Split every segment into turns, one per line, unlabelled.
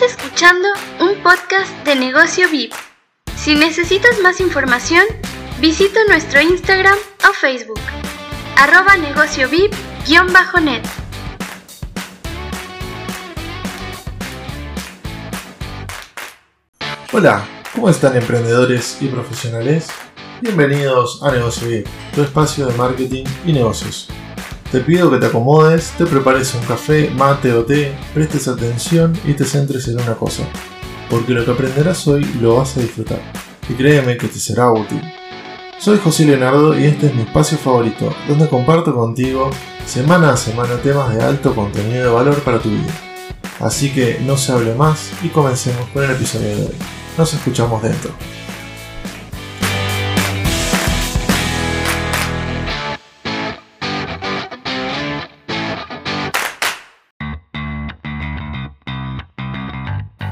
Estás escuchando un podcast de negocio VIP. Si necesitas más información, visita nuestro Instagram o Facebook, arroba negocio VIP-net.
Hola, ¿cómo están emprendedores y profesionales? Bienvenidos a Negocio VIP, tu espacio de marketing y negocios. Te pido que te acomodes, te prepares un café, mate o té, prestes atención y te centres en una cosa, porque lo que aprenderás hoy lo vas a disfrutar, y créeme que te será útil. Soy José Leonardo y este es mi espacio favorito, donde comparto contigo semana a semana temas de alto contenido de valor para tu vida. Así que no se hable más y comencemos con el episodio de hoy. Nos escuchamos dentro.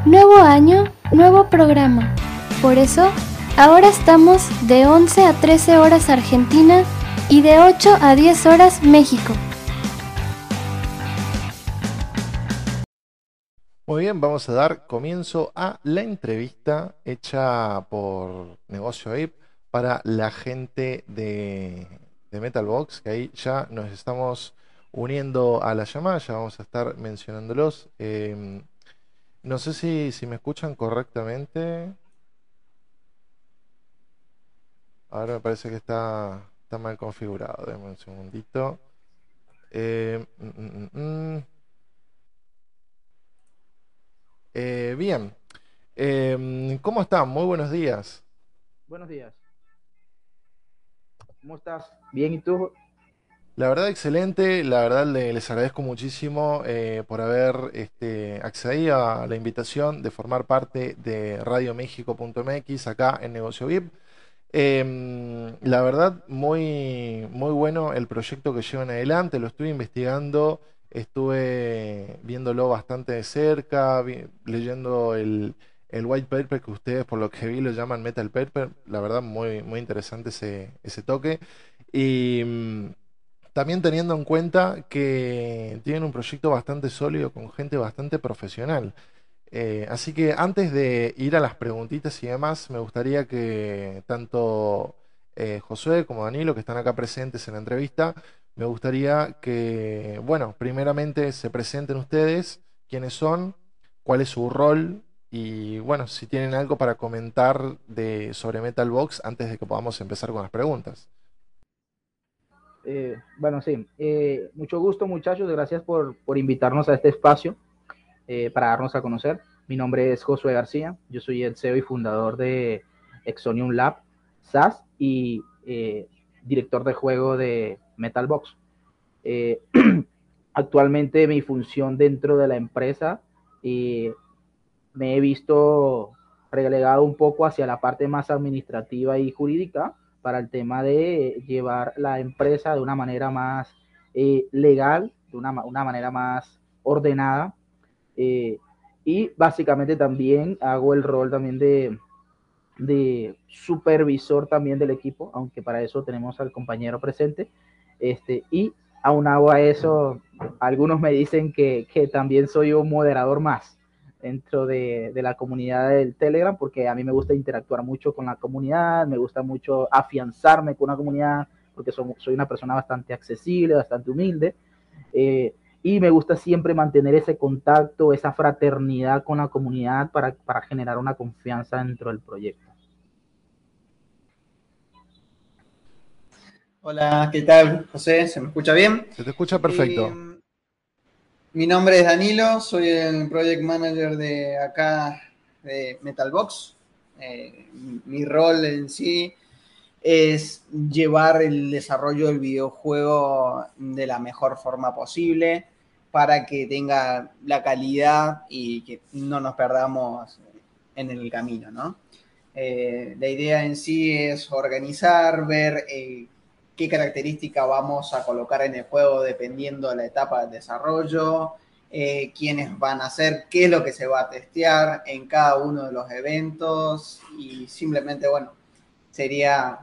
Nuevo año, nuevo programa. Por eso, ahora estamos de 11 a 13 horas Argentina y de 8 a 10 horas México.
Muy bien, vamos a dar comienzo a la entrevista hecha por Negocio VIP para la gente de, Metalbox, que ahí ya nos estamos uniendo a la llamada, ya vamos a estar mencionándolos. Eh, no sé si, si me escuchan correctamente. Ahora me parece que está, está mal configurado. Denme un segundito. Eh, mm, mm, mm, eh, bien. Em, ¿Cómo están? Muy buenos días.
Buenos días. ¿Cómo estás? Bien, ¿y tú?
La verdad, excelente. La verdad, les agradezco muchísimo eh, por haber este, accedido a la invitación de formar parte de radioméxico.mx acá en Negocio VIP. Em, la verdad, muy, muy bueno el proyecto que llevan adelante. Lo estuve investigando, estuve viéndolo bastante de cerca, leyendo el, el white paper que ustedes, por lo que vi, lo llaman metal paper. La verdad, muy, muy interesante ese, ese toque. Y mm, también teniendo en cuenta que tienen un proyecto bastante sólido con gente bastante profesional. Eh, así que antes de ir a las preguntitas y demás, me gustaría que tanto eh, Josué como Danilo, que están acá presentes en la entrevista, me gustaría que, bueno, primeramente se presenten ustedes, quiénes son, cuál es su rol y, bueno, si tienen algo para comentar de, sobre Metalbox antes de que podamos empezar con las preguntas.
Eh, bueno, sí, eh, mucho gusto muchachos, gracias por, por invitarnos a este espacio eh, para darnos a conocer. Mi nombre es Josué García, yo soy el CEO y fundador de Exonium Lab, SAS y director de juego de Metalbox. actualmente mi función dentro de la empresa me he visto relegado un poco hacia la parte más administrativa y jurídica, para el tema de llevar la empresa de una manera más eh, legal, de una, manera más ordenada. Eh, y básicamente también hago el rol también de, supervisor también del equipo, aunque para eso tenemos al compañero presente. Este, y aunado a eso, algunos me dicen que también soy un moderador más dentro de, la comunidad del Telegram, porque a mí me gusta interactuar mucho con la comunidad, me gusta mucho afianzarme con la comunidad, porque soy una persona bastante accesible, bastante humilde, eh, y me gusta siempre mantener ese contacto, esa fraternidad con la comunidad para, generar una confianza dentro del proyecto.
Hola, ¿qué tal, José? ¿Se me escucha bien?
Se te escucha perfecto.
Eh, mi nombre es Danilo, soy el project manager de acá de Metalbox. Eh, mi rol en sí es llevar el desarrollo del videojuego de la mejor forma posible para que tenga la calidad y que no nos perdamos en el camino, ¿no? Eh, la idea en sí es organizar, ver eh, qué característica vamos a colocar en el juego dependiendo de la etapa de desarrollo, eh, quiénes van a ser, qué es lo que se va a testear en cada uno de los eventos y simplemente, bueno, sería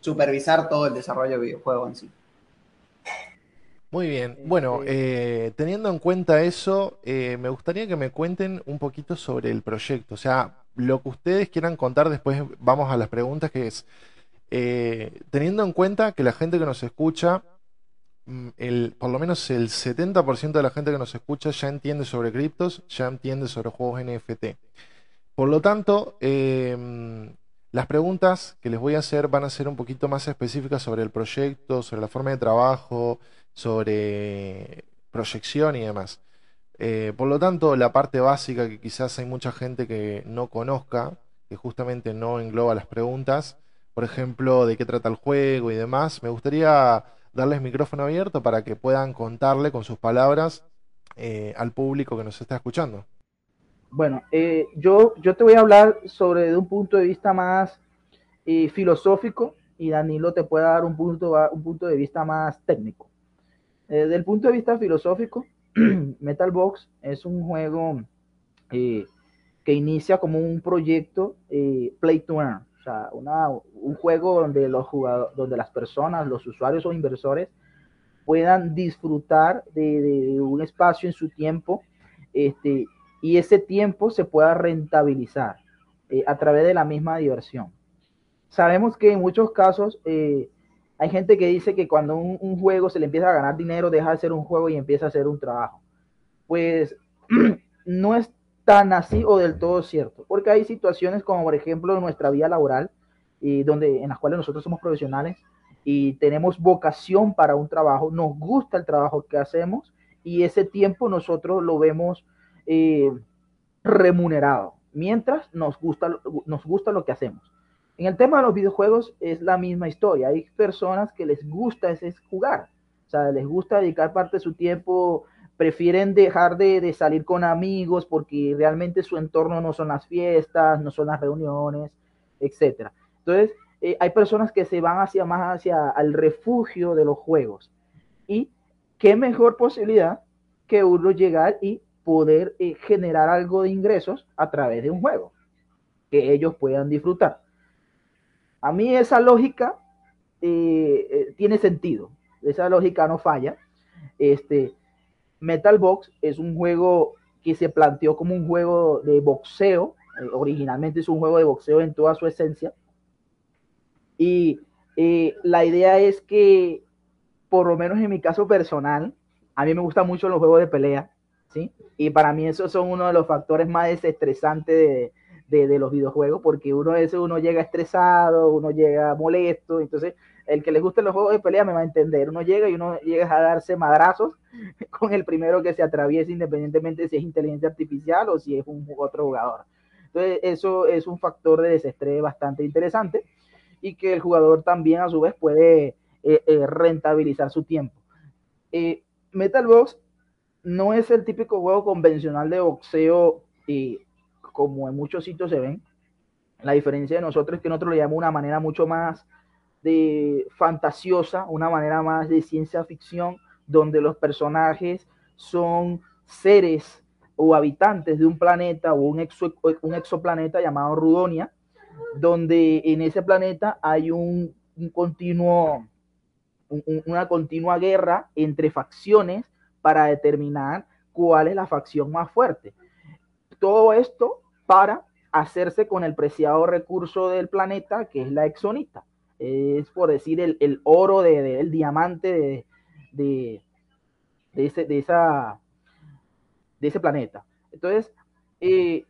supervisar todo el desarrollo del videojuego en sí.
Muy bien. Bueno, eh, teniendo en cuenta eso, eh, me gustaría que me cuenten un poquito sobre el proyecto. O sea, lo que ustedes quieran contar, después vamos a las preguntas, que es, eh, teniendo en cuenta que la gente que nos escucha, mm, por lo menos el 70% de la gente que nos escucha ya entiende sobre criptos, ya entiende sobre juegos NFT. Por lo tanto, em, las preguntas que les voy a hacer van a ser un poquito más específicas sobre el proyecto, sobre la forma de trabajo, sobre proyección y demás. Eh, por lo tanto, la parte básica que quizás hay mucha gente que no conozca, que justamente no engloba las preguntas, por ejemplo, de qué trata el juego y demás, me gustaría darles micrófono abierto para que puedan contarle con sus palabras eh, al público que nos está escuchando.
Bueno, eh, yo, yo te voy a hablar sobre un punto de vista más eh, filosófico y Danilo te puede dar un punto, un punto de vista más técnico. Eh, Desde el punto de vista filosófico, Metal Box es un juego que inicia como un proyecto play to earn, o sea, una- un juego donde los jugadores, donde las personas, los usuarios o inversores puedan disfrutar de, un espacio en su tiempo este, y ese tiempo se pueda rentabilizar eh, a través de la misma diversión. Sabemos que en muchos casos eh, hay gente que dice que cuando un, un juego se le empieza a ganar dinero, deja de ser un juego y empieza a ser un trabajo. Pues no es tan así o del todo cierto, porque hay situaciones como por ejemplo nuestra vida laboral, y donde, en las cuales nosotros somos profesionales y tenemos vocación para un trabajo, nos gusta el trabajo que hacemos y ese tiempo nosotros lo vemos eh, remunerado, mientras nos gusta, nos gusta lo que hacemos. En el tema de los videojuegos es la misma historia. Hay personas que les gusta ese jugar, o sea, les gusta dedicar parte de su tiempo, prefieren dejar de, de salir con amigos porque realmente su entorno no son las fiestas, no son las reuniones, etcétera. Entonces, eh, hay personas que se van hacia más hacia el refugio de los juegos. Y qué mejor posibilidad que uno llegar y poder eh, generar algo de ingresos a través de un juego que ellos puedan disfrutar. A mí esa lógica eh, tiene sentido, esa lógica no falla. Este, Metal Box es un juego que se planteó como un juego de boxeo, eh, originalmente es un juego de boxeo en toda su esencia, y eh, la idea es que, por lo menos en mi caso personal, a mí me gustan mucho los juegos de pelea, ¿sí? Y para mí esos son uno de los factores más desestresantes de, de, de los videojuegos, porque uno veces uno llega estresado, uno llega molesto, entonces el que le gusten los juegos de pelea me va a entender, uno llega y uno llega a darse madrazos con el primero que se atraviese, independientemente si es inteligencia artificial o si es un otro jugador. Entonces eso es un factor de desestrés bastante interesante y que el jugador también a su vez puede eh, eh, rentabilizar su tiempo. Eh, Metal Box no es el típico juego convencional de boxeo como en muchos sitios se ven. La diferencia de nosotros es que nosotros lo llamamos de una manera mucho más de fantasiosa, una manera más de ciencia ficción, donde los personajes son seres o habitantes de un planeta o un, exo, un exoplaneta llamado Rudonia, donde en ese planeta hay un, continuo, un, una continua guerra entre facciones para determinar cuál es la facción más fuerte. Todo esto para hacerse con el preciado recurso del planeta, que es la exonita. Es por decir el, el oro, de, el diamante de, de, ese, de, esa, de ese planeta. Entonces, eh,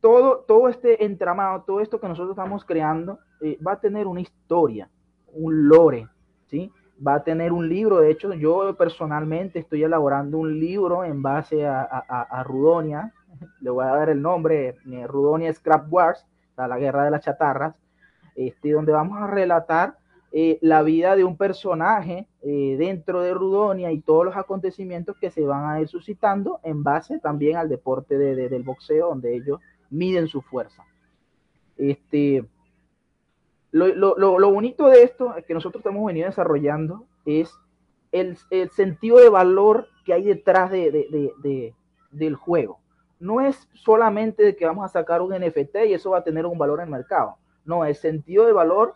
todo, todo este entramado, todo esto que nosotros estamos creando, eh, va a tener una historia, un lore, ¿sí? Va a tener un libro, de hecho, yo personalmente estoy elaborando un libro en base a, a, Rudonia, le voy a dar el nombre, eh, Rudonia Scrap Wars, la guerra de las chatarras, este, donde vamos a relatar eh, la vida de un personaje eh, dentro de Rudonia y todos los acontecimientos que se van a ir suscitando en base también al deporte de, de, del boxeo, donde ellos miden su fuerza. Este, lo, lo, lo, bonito de esto que nosotros hemos venido desarrollando es el, el sentido de valor que hay detrás de, de, de, del juego. No es solamente de que vamos a sacar un NFT y eso va a tener un valor en el mercado. No, el sentido de valor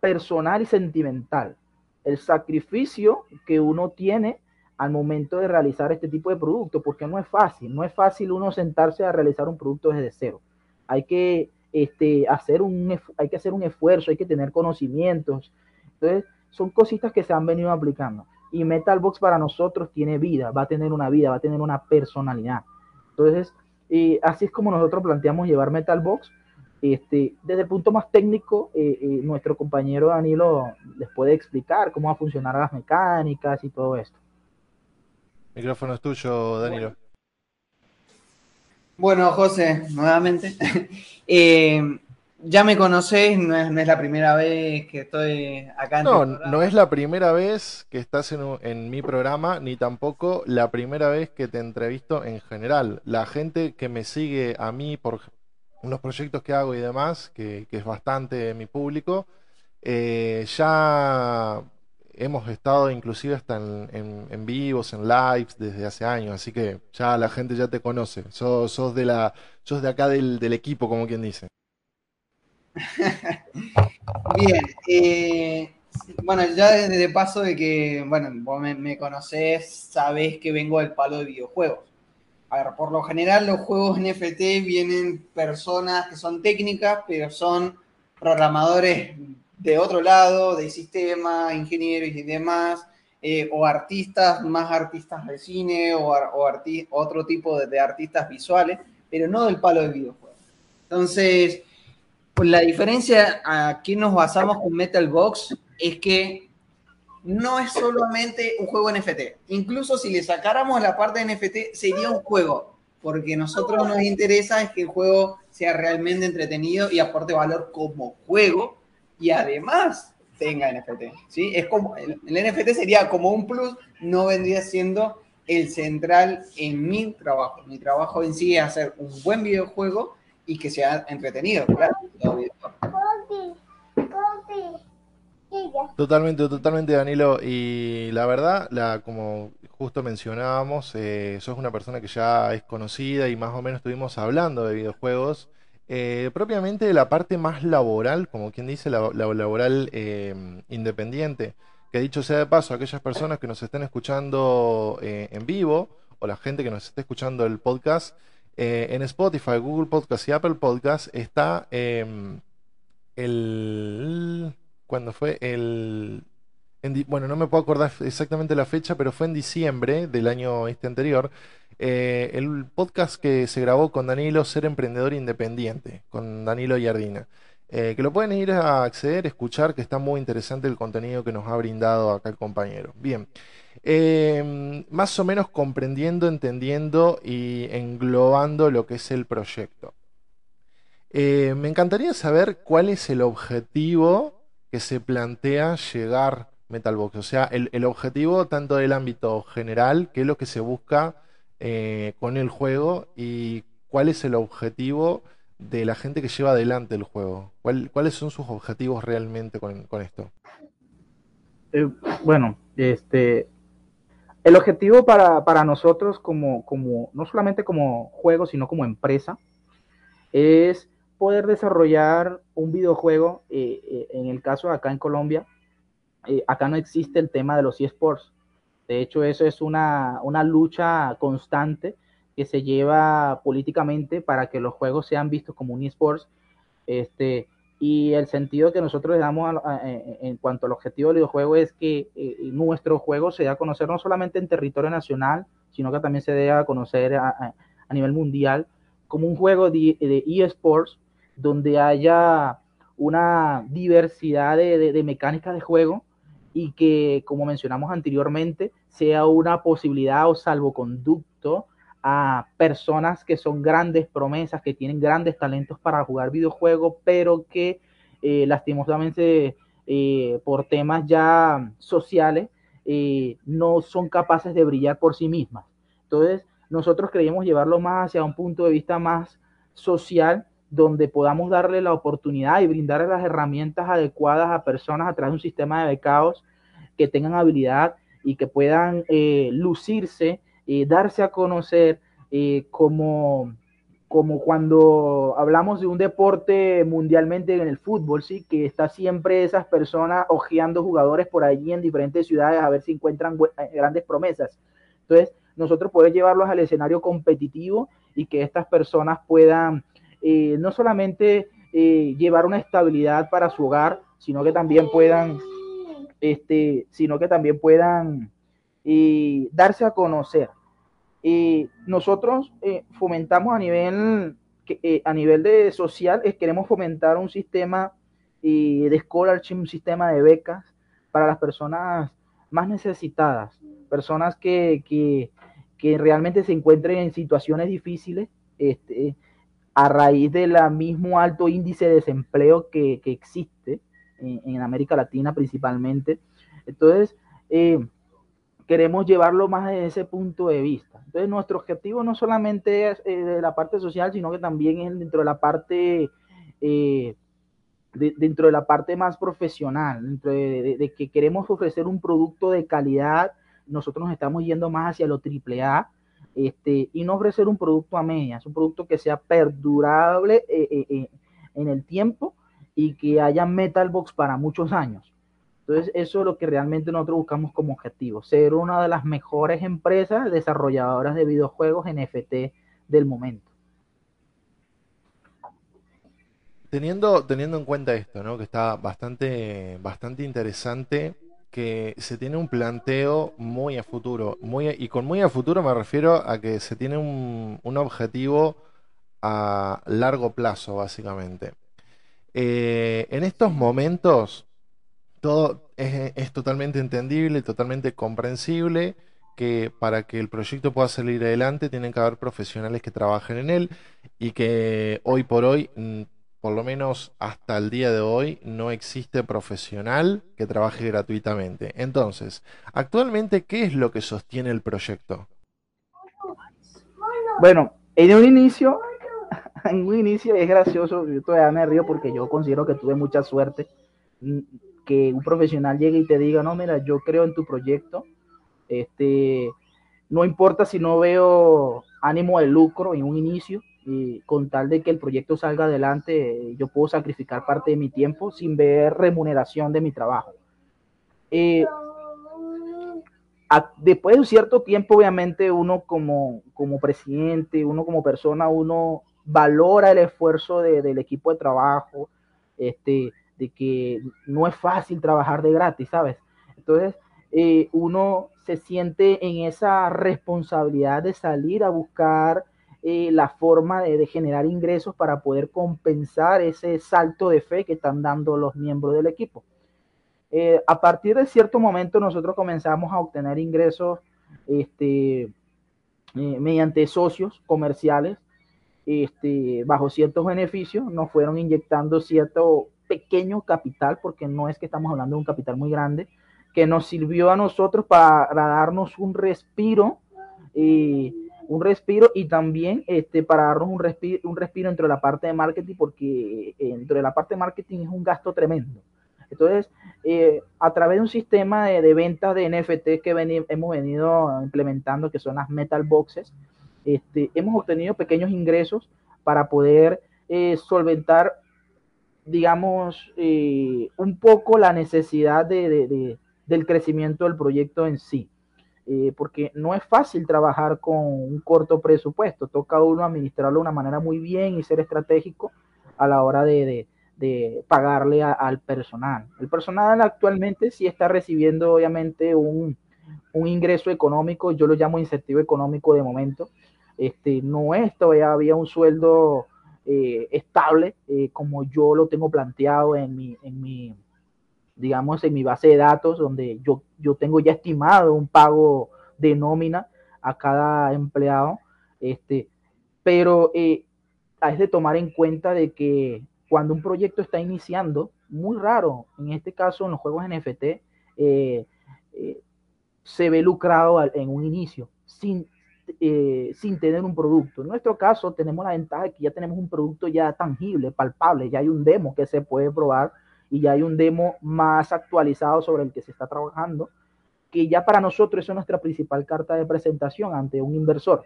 personal y sentimental. El sacrificio que uno tiene al momento de realizar este tipo de producto, porque no es fácil, no es fácil uno sentarse a realizar un producto desde cero. Hay que, este, hacer, un, hay que hacer un esfuerzo, hay que tener conocimientos. Entonces, son cositas que se han venido aplicando. Y Metalbox para nosotros tiene vida, va a tener una vida, va a tener una personalidad. Entonces, y así es como nosotros planteamos llevar Metalbox. Este, desde el punto más técnico, eh, eh, nuestro compañero Danilo les puede explicar cómo va a funcionar las mecánicas y todo esto.
Micrófono es tuyo, Danilo.
Bueno, José, nuevamente. Eh, ya me conocés, no es, la primera vez que estoy acá en
No, no es la primera vez que estás en, en, mi programa, ni tampoco la primera vez que te entrevisto en general. La gente que me sigue a mí por los proyectos que hago y demás, que, es bastante mi público, eh, ya hemos estado inclusive hasta en, vivos, en lives desde hace años, así que ya la gente ya te conoce, sos, sos de la, sos de acá del, equipo, como quien dice.
Bien, eh, bueno, ya desde paso de que, bueno, vos me, me, conocés, sabés que vengo del palo de videojuegos. A ver, por lo general los juegos NFT vienen personas que son técnicas, pero son programadores de otro lado, de sistema, ingenieros y demás, eh, o artistas, más artistas de cine, o, otro tipo de, artistas visuales, pero no del palo de videojuegos. Entonces, pues la diferencia aquí nos basamos con Metal Box es que no es solamente un juego NFT. Incluso si le sacáramos la parte de NFT, sería un juego, porque a nosotros nos interesa es que el juego sea realmente entretenido y aporte valor como juego, y además tenga NFT. ¿sí? Es como, el, NFT sería como un plus, no vendría siendo el central en mi trabajo. Mi trabajo en sí es hacer un buen videojuego y que sea entretenido.
Totalmente, totalmente, Danilo. Y la verdad, la, como justo mencionábamos, eh, sos una persona que ya es conocida y más o menos estuvimos hablando de videojuegos eh, propiamente la parte más laboral, como quien dice, la, laboral em, independiente. Que dicho sea de paso, aquellas personas que nos estén escuchando eh, en vivo o la gente que nos esté escuchando el podcast, eh, en Spotify, Google Podcast y Apple Podcast está em, el... ¿Cuándo fue? El... bueno, no me puedo acordar exactamente la fecha, pero fue en diciembre del año este anterior eh, el podcast que se grabó con Danilo, Ser Emprendedor Independiente, con Danilo Yardina. Eh, que lo pueden ir a acceder, escuchar, que está muy interesante el contenido que nos ha brindado acá el compañero. Bien, eh, más o menos comprendiendo, entendiendo y englobando lo que es el proyecto. me encantaría saber cuál es el objetivo que se plantea llegar Metalbox, o sea, el, el objetivo tanto del ámbito general, que es lo que se busca eh, con el juego y cuál es el objetivo de la gente que lleva adelante el juego. ¿Cuáles son sus objetivos realmente con, esto?
Eh, bueno, este, el objetivo para, nosotros como, como, no solamente como juego, sino como empresa, es poder desarrollar un videojuego, eh, en el caso de acá en Colombia, acá no existe el tema de los eSports. De hecho, eso es una, lucha constante que se lleva políticamente para que los juegos sean vistos como un esports. Este, y el sentido que nosotros le damos en cuanto al objetivo del videojuego es que eh, nuestro juego se dé a conocer no solamente en territorio nacional, sino que también se dé a conocer a, nivel mundial como un juego de, eSports donde haya una diversidad de, mecánicas de juego y que, como mencionamos anteriormente, sea una posibilidad o salvoconducto a personas que son grandes promesas, que tienen grandes talentos para jugar videojuegos, pero que eh, lastimosamente eh, por temas ya sociales eh, no son capaces de brillar por sí mismas. Entonces, nosotros queríamos llevarlo más hacia un punto de vista más social, donde podamos darle la oportunidad y brindarle las herramientas adecuadas a personas a través de un sistema de becados que tengan habilidad y que puedan eh, lucirse, y darse a conocer eh, como como cuando hablamos de un deporte mundialmente en el fútbol, ¿sí? que está siempre esas personas ojeando jugadores por allí en diferentes ciudades a ver si encuentran eh, grandes promesas. Entonces, nosotros podemos llevarlos al escenario competitivo y que estas personas puedan eh, no solamente eh, llevar una estabilidad para su hogar, sino que también puedan, este, sino que también puedan darse a conocer. Nosotros eh, fomentamos a nivel, eh, a nivel de social, queremos fomentar un sistema de scholarship, un sistema de becas para las personas más necesitadas, personas que, que, realmente se encuentren en situaciones difíciles este, a raíz del mismo alto índice de desempleo que, existe en, América Latina principalmente. Entonces, eh, queremos llevarlo más desde ese punto de vista. Entonces, nuestro objetivo no solamente es eh, de la parte social, sino que también es dentro de la parte, eh, dentro de la parte más profesional, dentro de, que queremos ofrecer un producto de calidad. Nosotros nos estamos yendo más hacia lo triple A, este, y no ofrecer un producto a medias, un producto que sea perdurable eh, en el tiempo y que haya metal box para muchos años. Entonces, eso es lo que realmente nosotros buscamos como objetivo, ser una de las mejores empresas desarrolladoras de videojuegos NFT del momento.
Teniendo, teniendo en cuenta esto, ¿no? que está bastante, bastante interesante, que se tiene un planteo muy a futuro, muy y con muy a futuro me refiero a que se tiene un, objetivo a largo plazo, básicamente. Eh, en estos momentos, todo es, totalmente entendible, totalmente comprensible que para que el proyecto pueda salir adelante tienen que haber profesionales que trabajen en él y que hoy por hoy, mm, por lo menos hasta el día de hoy, no existe profesional que trabaje gratuitamente. Entonces, actualmente, ¿qué es lo que sostiene el proyecto?
Bueno, en un inicio, en un inicio es gracioso, yo todavía me río porque yo considero que tuve mucha suerte que un profesional llegue y te diga, no, mira, yo creo en tu proyecto, este, no importa si no veo ánimo de lucro en un inicio, con tal de que el proyecto salga adelante, yo puedo sacrificar parte de mi tiempo sin ver remuneración de mi trabajo. Eh, después de un cierto tiempo, obviamente, uno como, como presidente, uno como persona, uno valora el esfuerzo del equipo de trabajo, este, de que no es fácil trabajar de gratis, ¿sabes? Entonces, eh, uno se siente en esa responsabilidad de salir a buscar eh, la forma de, generar ingresos para poder compensar ese salto de fe que están dando los miembros del equipo. Eh, a partir de cierto momento nosotros comenzamos a obtener ingresos este, mediante socios comerciales este, bajo ciertos beneficios, nos fueron inyectando cierto pequeño capital, porque no es que estamos hablando de un capital muy grande, que nos sirvió a nosotros para darnos un respiro, eh, un respiro y también este, para darnos un respiro, un respiro entre la parte de marketing, porque dentro de la parte de marketing es un gasto tremendo. Entonces, eh, a través de un sistema de, ventas de NFT que hemos venido implementando, que son las metal boxes, este, hemos obtenido pequeños ingresos para poder eh, solventar digamos, eh, un poco la necesidad de, del crecimiento del proyecto en sí. Eh, porque no es fácil trabajar con un corto presupuesto, toca uno administrarlo de una manera muy bien y ser estratégico a la hora de, pagarle al personal. El personal actualmente sí está recibiendo obviamente un, un, ingreso económico, yo lo llamo incentivo económico de momento, este, no es todavía había un sueldo eh, estable eh, como yo lo tengo planteado en mi, en mi, digamos, en mi base de datos, donde yo, yo tengo ya estimado un pago de nómina a cada empleado. Este, pero eh, es de tomar en cuenta de que cuando un proyecto está iniciando, muy raro, en este caso en los juegos NFT, se ve lucrado en un inicio, sin, eh, sin tener un producto. En nuestro caso tenemos la ventaja de que ya tenemos un producto ya tangible, palpable, ya hay un demo que se puede probar y ya hay un demo más actualizado sobre el que se está trabajando, que ya para nosotros es nuestra principal carta de presentación ante un inversor.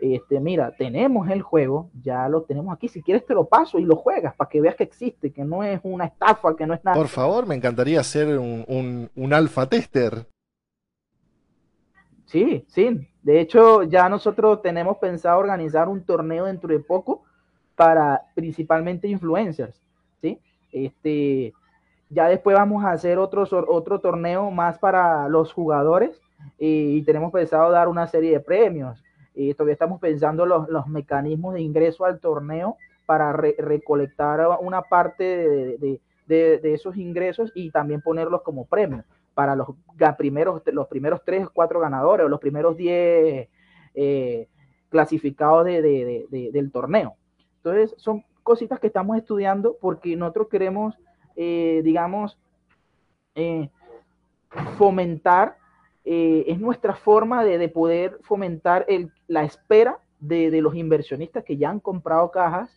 este, mira, tenemos el juego, ya lo tenemos aquí, si quieres te lo paso y lo juegas para que veas que existe, que no es una estafa, que no es nada.
Por favor, me encantaría ser un, un, un alfa tester.
Sí, sí. De hecho, ya nosotros tenemos pensado organizar un torneo dentro de poco para principalmente influencers. Este, ya después vamos a hacer otro, otro torneo más para los jugadores y, tenemos pensado dar una serie de premios y todavía estamos pensando los, los mecanismos de ingreso al torneo para recolectar una parte de, de, de, esos ingresos y también ponerlos como premios para los primeros, los primeros tres, cuatro ganadores o los primeros diez eh, clasificados del torneo. Entonces, son cositas que estamos estudiando porque nosotros queremos, eh, digamos, eh, fomentar eh, es nuestra forma de, poder fomentar la espera de, los inversionistas que ya han comprado cajas,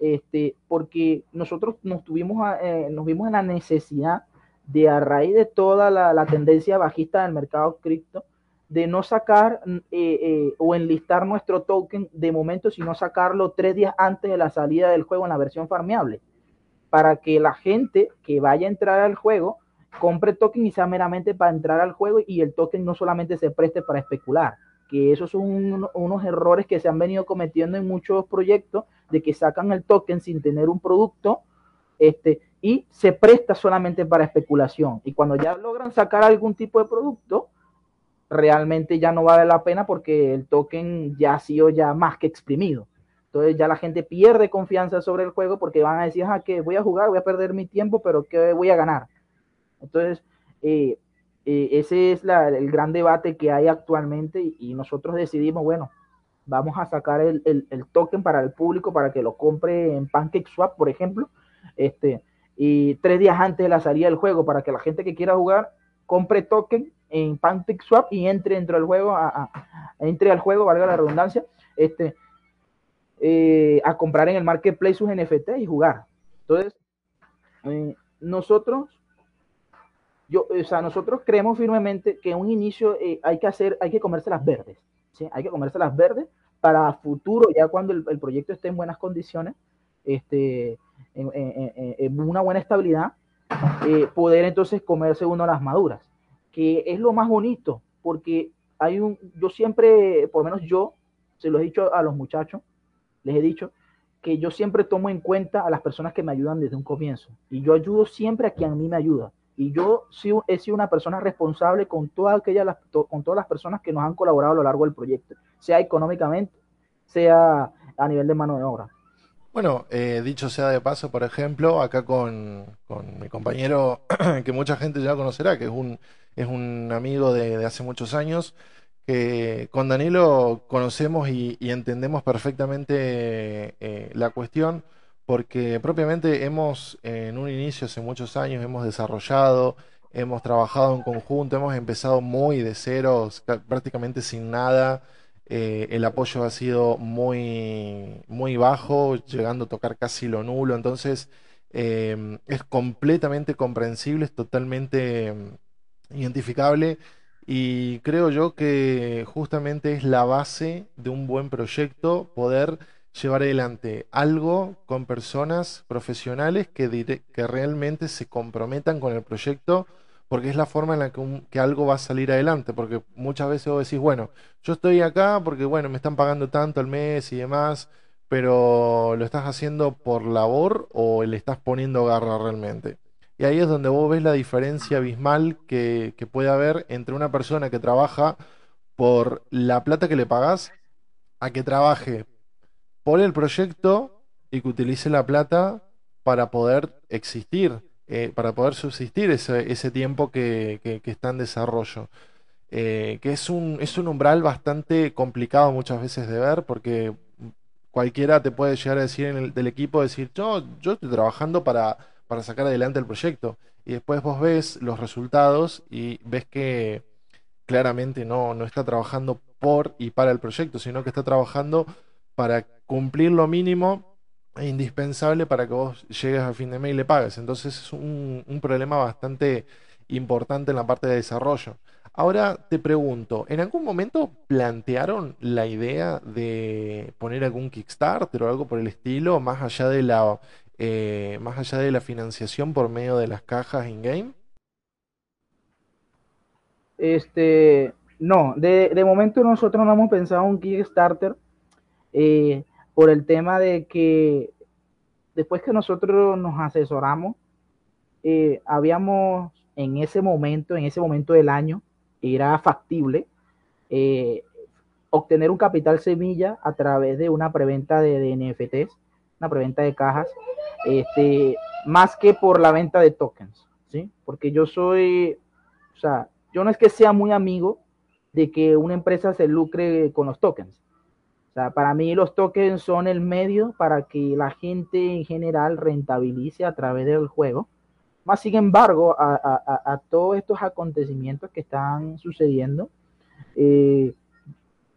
este, porque nosotros nos, tuvimos eh, nos vimos en la necesidad de, a raíz de toda la, tendencia bajista del mercado cripto, de no sacar eh, o enlistar nuestro token de momento, sino sacarlo tres días antes de la salida del juego en la versión farmeable, para que la gente que vaya a entrar al juego compre token y sea meramente para entrar al juego y el token no solamente se preste para especular, que esos son unos errores que se han venido cometiendo en muchos proyectos de que sacan el token sin tener un producto este, y se presta solamente para especulación. Y cuando ya logran sacar algún tipo de producto, realmente ya no vale la pena porque el token ya ha sido ya más que exprimido. Entonces ya la gente pierde confianza sobre el juego porque van a decir, ah, que voy a jugar, voy a perder mi tiempo, pero ¿qué voy a ganar? Entonces, eh, eh, ese es el gran debate que hay actualmente y, nosotros decidimos, bueno, vamos a sacar el, token para el público para que lo compre en PancakeSwap, por ejemplo, este, y tres días antes de la salida del juego para que la gente que quiera jugar compre token en PancakeSwap y entre dentro del juego, a, entre al juego, valga la redundancia, este, eh, a comprar en el marketplace sus NFT y jugar. Entonces, nosotros yo, o sea, nosotros creemos firmemente que un inicio eh, hay que hacer, hay que comerse las verdes, ¿sí? Hay que comerse las verdes para futuro, ya cuando el, proyecto esté en buenas condiciones, este, en, una buena estabilidad, eh, poder entonces comerse uno las maduras, que es lo más bonito, porque hay un, yo siempre, por lo menos yo, se lo he dicho a los muchachos, les he dicho, que yo siempre tomo en cuenta a las personas que me ayudan desde un comienzo. Y yo ayudo siempre a quien a mí me ayuda. Y yo he sido una persona responsable con todas, aquellas, con todas las personas que nos han colaborado a lo largo del proyecto, sea económicamente, sea a nivel de mano de obra.
Bueno, eh, dicho sea de paso, por ejemplo, acá con, mi compañero que mucha gente ya conocerá, que es un, es un amigo de, hace muchos años, que con Danilo conocemos y, entendemos perfectamente eh, la cuestión porque propiamente hemos, en un inicio hace muchos años, hemos desarrollado, hemos trabajado en conjunto, hemos empezado muy de ceros, prácticamente sin nada. Eh, el apoyo ha sido muy, muy bajo, llegando a tocar casi lo nulo. Entonces, em, es completamente comprensible, es totalmente em, identificable. Y creo yo que justamente es la base de un buen proyecto poder llevar adelante algo con personas profesionales que, que realmente se comprometan con el proyecto, porque es la forma en la que, algo va a salir adelante, porque muchas veces vos decís, bueno, yo estoy acá porque, bueno, me están pagando tanto al mes y demás, pero ¿lo estás haciendo por labor o le estás poniendo garra realmente? Y ahí es donde vos ves la diferencia abismal que, que puede haber entre una persona que trabaja por la plata que le pagas a que trabaje por el proyecto y que utilice la plata para poder existir, eh, para poder subsistir ese, tiempo que, está en desarrollo. Eh, que es un, es un umbral bastante complicado muchas veces de ver porque cualquiera te puede llegar a decir en el, del equipo, decir, yo, yo estoy trabajando para, para sacar adelante el proyecto. Y después vos ves los resultados y ves que claramente no, no está trabajando por y para el proyecto, sino que está trabajando para cumplir lo mínimo indispensable para que vos llegues a fin de mes y le pagues. Entonces es un, problema bastante importante en la parte de desarrollo. Ahora te pregunto, ¿en algún momento plantearon la idea de poner algún Kickstarter o algo por el estilo, más allá de la, eh, más allá de la financiación por medio de las cajas in-game?
Este, no, de, momento nosotros no hemos pensado en un Kickstarter eh, por el tema de que después que nosotros nos asesoramos, eh, habíamos en ese momento, en ese momento del año, era factible eh, obtener un capital semilla a través de una preventa de, NFTs, una preventa de cajas, este, más que por la venta de tokens, ¿sí? Porque yo soy, o sea, yo no es que sea muy amigo de que una empresa se lucre con los tokens. Para mí los tokens son el medio para que la gente en general rentabilice a través del juego más sin embargo, a, todos estos acontecimientos que están sucediendo, eh,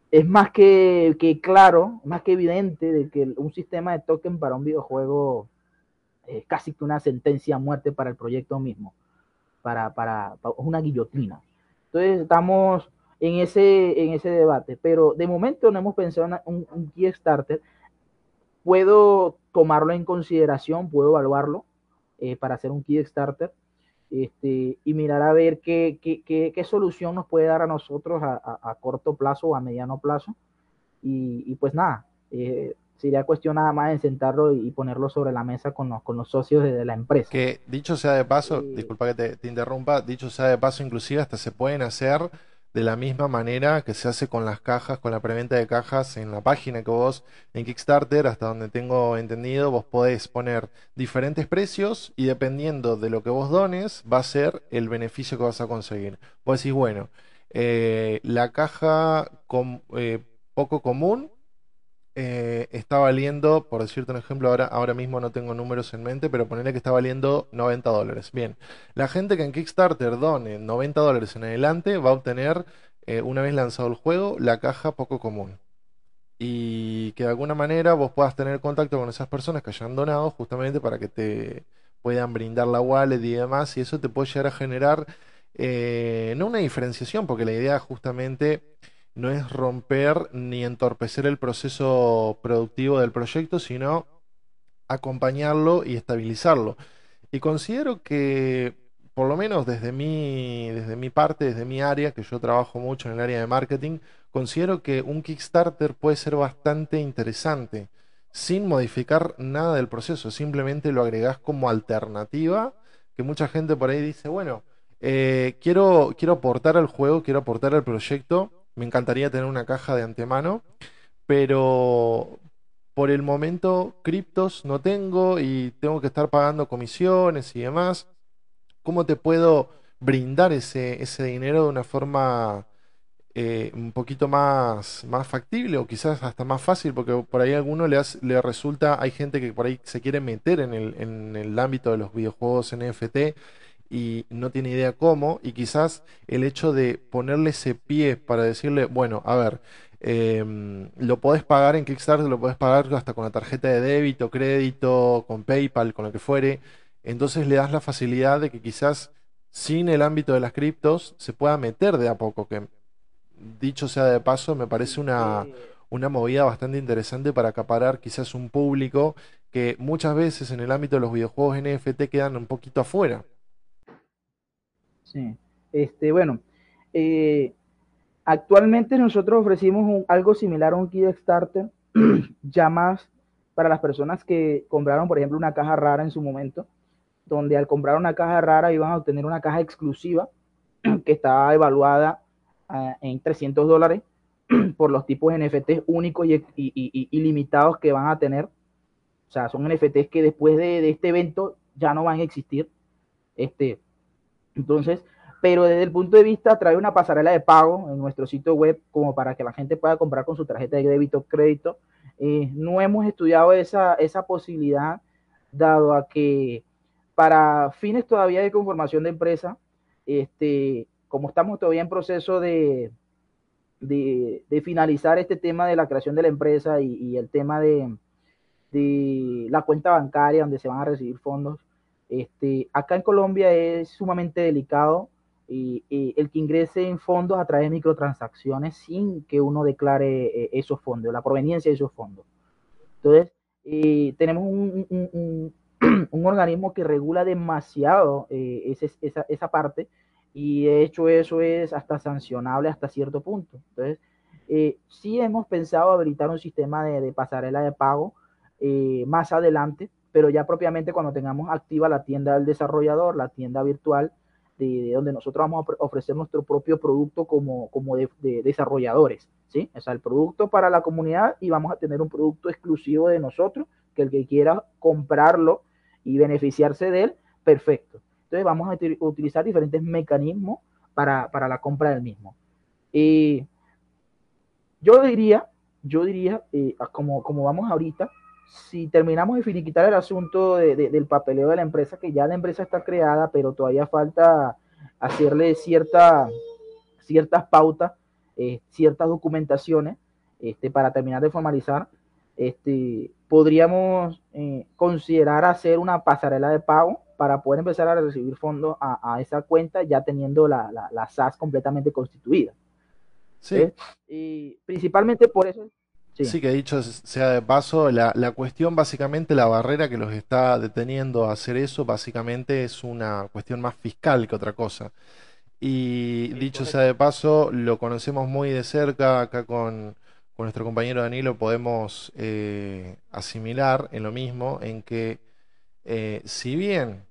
es más que, claro, más que evidente de que un sistema de token para un videojuego es casi que una sentencia a muerte para el proyecto mismo, para, para, una guillotina. Entonces estamos en ese, en ese debate, pero de momento no hemos pensado en un, un Kickstarter. Puedo tomarlo en consideración, puedo evaluarlo, eh, para hacer un Kickstarter este, y mirar a ver qué, qué, qué, solución nos puede dar a nosotros a, a, corto plazo o a mediano plazo. Y, y pues nada, eh, sería cuestión nada más de sentarlo y ponerlo sobre la mesa con los, con los socios de, la empresa.
Que dicho sea de paso, eh, disculpa que te, te, interrumpa, dicho sea de paso, inclusive hasta se pueden hacer de la misma manera que se hace con las cajas, con la preventa de cajas en la página que vos en Kickstarter, hasta donde tengo entendido, vos podés poner diferentes precios y dependiendo de lo que vos dones, va a ser el beneficio que vas a conseguir. Vos decís, bueno, eh, la caja eh, poco común eh, está valiendo, por decirte un ejemplo, ahora, ahora mismo no tengo números en mente, pero ponerle que está valiendo 90 dólares. Bien, la gente que en Kickstarter done 90 dólares en adelante va a obtener, eh, una vez lanzado el juego, la caja poco común. Y que de alguna manera vos puedas tener contacto con esas personas que hayan donado justamente para que te puedan brindar la wallet y demás, y eso te puede llegar a generar eh, no una diferenciación, porque la idea justamente no es romper ni entorpecer el proceso productivo del proyecto, sino acompañarlo y estabilizarlo. Y considero que, por lo menos desde mi, desde mi parte, desde mi área, que yo trabajo mucho en el área de marketing, considero que un Kickstarter puede ser bastante interesante, sin modificar nada del proceso, simplemente lo agregás como alternativa, que mucha gente por ahí dice, bueno, eh, quiero, quiero aportar al juego, quiero aportar al proyecto, me encantaría tener una caja de antemano, pero por el momento criptos no tengo y tengo que estar pagando comisiones y demás. ¿Cómo te puedo brindar ese, ese dinero de una forma eh, un poquito más, más factible o quizás hasta más fácil? Porque por ahí a alguno le, le resulta, hay gente que por ahí se quiere meter en el, en el ámbito de los videojuegos NFT y no tiene idea cómo, y quizás el hecho de ponerle ese pie para decirle, bueno, a ver, em, lo podés pagar en Kickstarter, lo podés pagar hasta con la tarjeta de débito, crédito, con PayPal, con lo que fuere, entonces le das la facilidad de que quizás sin el ámbito de las criptos se pueda meter de a poco, que dicho sea de paso, me parece una, una movida bastante interesante para acaparar quizás un público que muchas veces en el ámbito de los videojuegos NFT quedan un poquito afuera.
Sí. Este, bueno, eh, actualmente nosotros ofrecimos algo similar a un Kickstarter, ya más para las personas que compraron, por ejemplo, una caja rara en su momento, donde al comprar una caja rara iban a obtener una caja exclusiva que estaba evaluada ah, en 300 dólares por los tipos de NFTs únicos y, ilimitados que van a tener. O sea, son NFTs que después de, de, este evento ya no van a existir. Este, entonces, pero desde el punto de vista, trae una pasarela de pago en nuestro sitio web como para que la gente pueda comprar con su tarjeta de débito o crédito. Eh, no hemos estudiado esa, esa posibilidad, dado a que para fines todavía de conformación de empresa, este, como estamos todavía en proceso de, de, finalizar este tema de la creación de la empresa y, y el tema de, de, la cuenta bancaria donde se van a recibir fondos, este, acá en Colombia es sumamente delicado el que ingrese en fondos a través de microtransacciones sin que uno declare eh, esos fondos, la proveniencia de esos fondos. Entonces, eh, tenemos un, organismo que regula demasiado eh, esa, esa, parte y de hecho eso es hasta sancionable hasta cierto punto. Entonces, sí hemos pensado habilitar un sistema de, de pasarela de pago más adelante, pero ya propiamente cuando tengamos activa la tienda del desarrollador, la tienda virtual, de, donde nosotros vamos a ofrecer nuestro propio producto como, como de, desarrolladores, ¿sí? O sea, el producto para la comunidad y vamos a tener un producto exclusivo de nosotros, que el que quiera comprarlo y beneficiarse de él, perfecto. Entonces vamos a utilizar diferentes mecanismos para, para la compra del mismo. y yo diría, yo diría, eh, como, como vamos ahorita, si terminamos de finiquitar el asunto del papeleo de la empresa, que ya la empresa está creada, pero todavía falta hacerle cierta, ciertas pautas, eh, ciertas documentaciones este, para terminar de formalizar, este, podríamos eh, considerar hacer una pasarela de pago para poder empezar a recibir fondos a, esa cuenta ya teniendo la, la, SAS completamente constituida. Sí. Y principalmente por eso
Sí. que dicho sea de paso, la, cuestión básicamente, la barrera que los está deteniendo a hacer eso, básicamente es una cuestión más fiscal que otra cosa. Y dicho sea de paso, lo conocemos muy de cerca, acá con, nuestro compañero Danilo podemos eh, asimilar en lo mismo, en que eh, si bien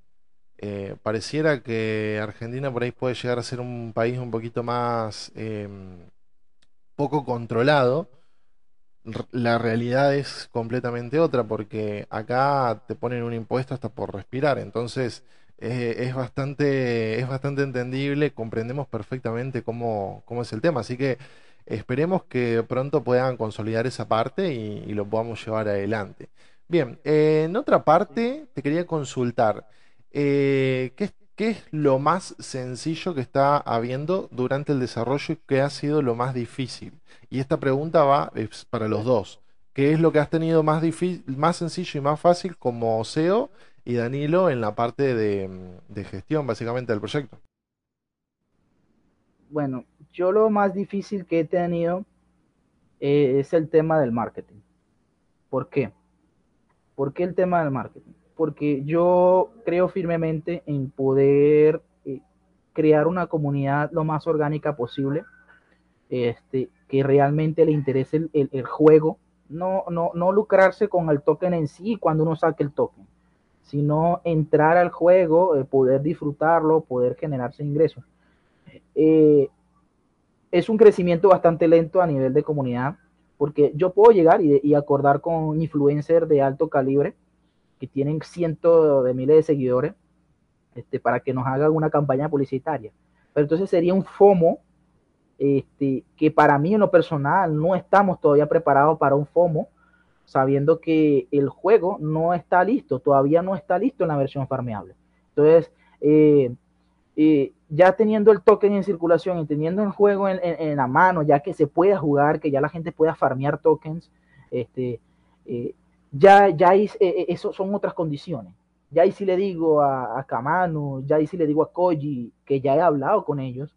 eh, pareciera que Argentina por ahí puede llegar a ser un país un poquito más em, poco controlado, la realidad es completamente otra, porque acá te ponen un impuesto hasta por respirar, entonces eh, es, bastante, es bastante entendible, comprendemos perfectamente cómo, cómo, es el tema, así que esperemos que pronto puedan consolidar esa parte y, lo podamos llevar adelante. Bien, en otra parte te quería consultar, eh, ¿qué, ¿qué es lo más sencillo que está habiendo durante el desarrollo y qué ha sido lo más difícil? Y esta pregunta va para los dos. ¿Qué es lo que has tenido más, difícil, más sencillo y más fácil como SEO y Danilo en la parte de, gestión básicamente del proyecto?
Bueno, yo lo más difícil que he tenido eh, es el tema del marketing. ¿Por qué? ¿Por qué el tema del marketing? Porque yo creo firmemente en poder eh, crear una comunidad lo más orgánica posible este, que realmente le interese el, juego, no, no, no lucrarse con el token en sí cuando uno saque el token, sino entrar al juego, eh, poder disfrutarlo, poder generarse ingresos. Eh, es un crecimiento bastante lento a nivel de comunidad, porque yo puedo llegar y, acordar con influencers de alto calibre que tienen cientos de miles de seguidores este, para que nos hagan una campaña publicitaria. Pero entonces sería un FOMO este, que para mí en lo personal no estamos todavía preparados para un FOMO, sabiendo que el juego no está listo, todavía no está listo en la versión farmeable. Entonces, eh, eh, ya teniendo el token en circulación y teniendo el juego en, la mano, ya que se pueda jugar, que ya la gente pueda farmear tokens, este, eh, ya, ya eso son otras condiciones. Ya ahí sí le digo a, a Kamano, ya ahí sí le digo a Koji, que ya he hablado con ellos,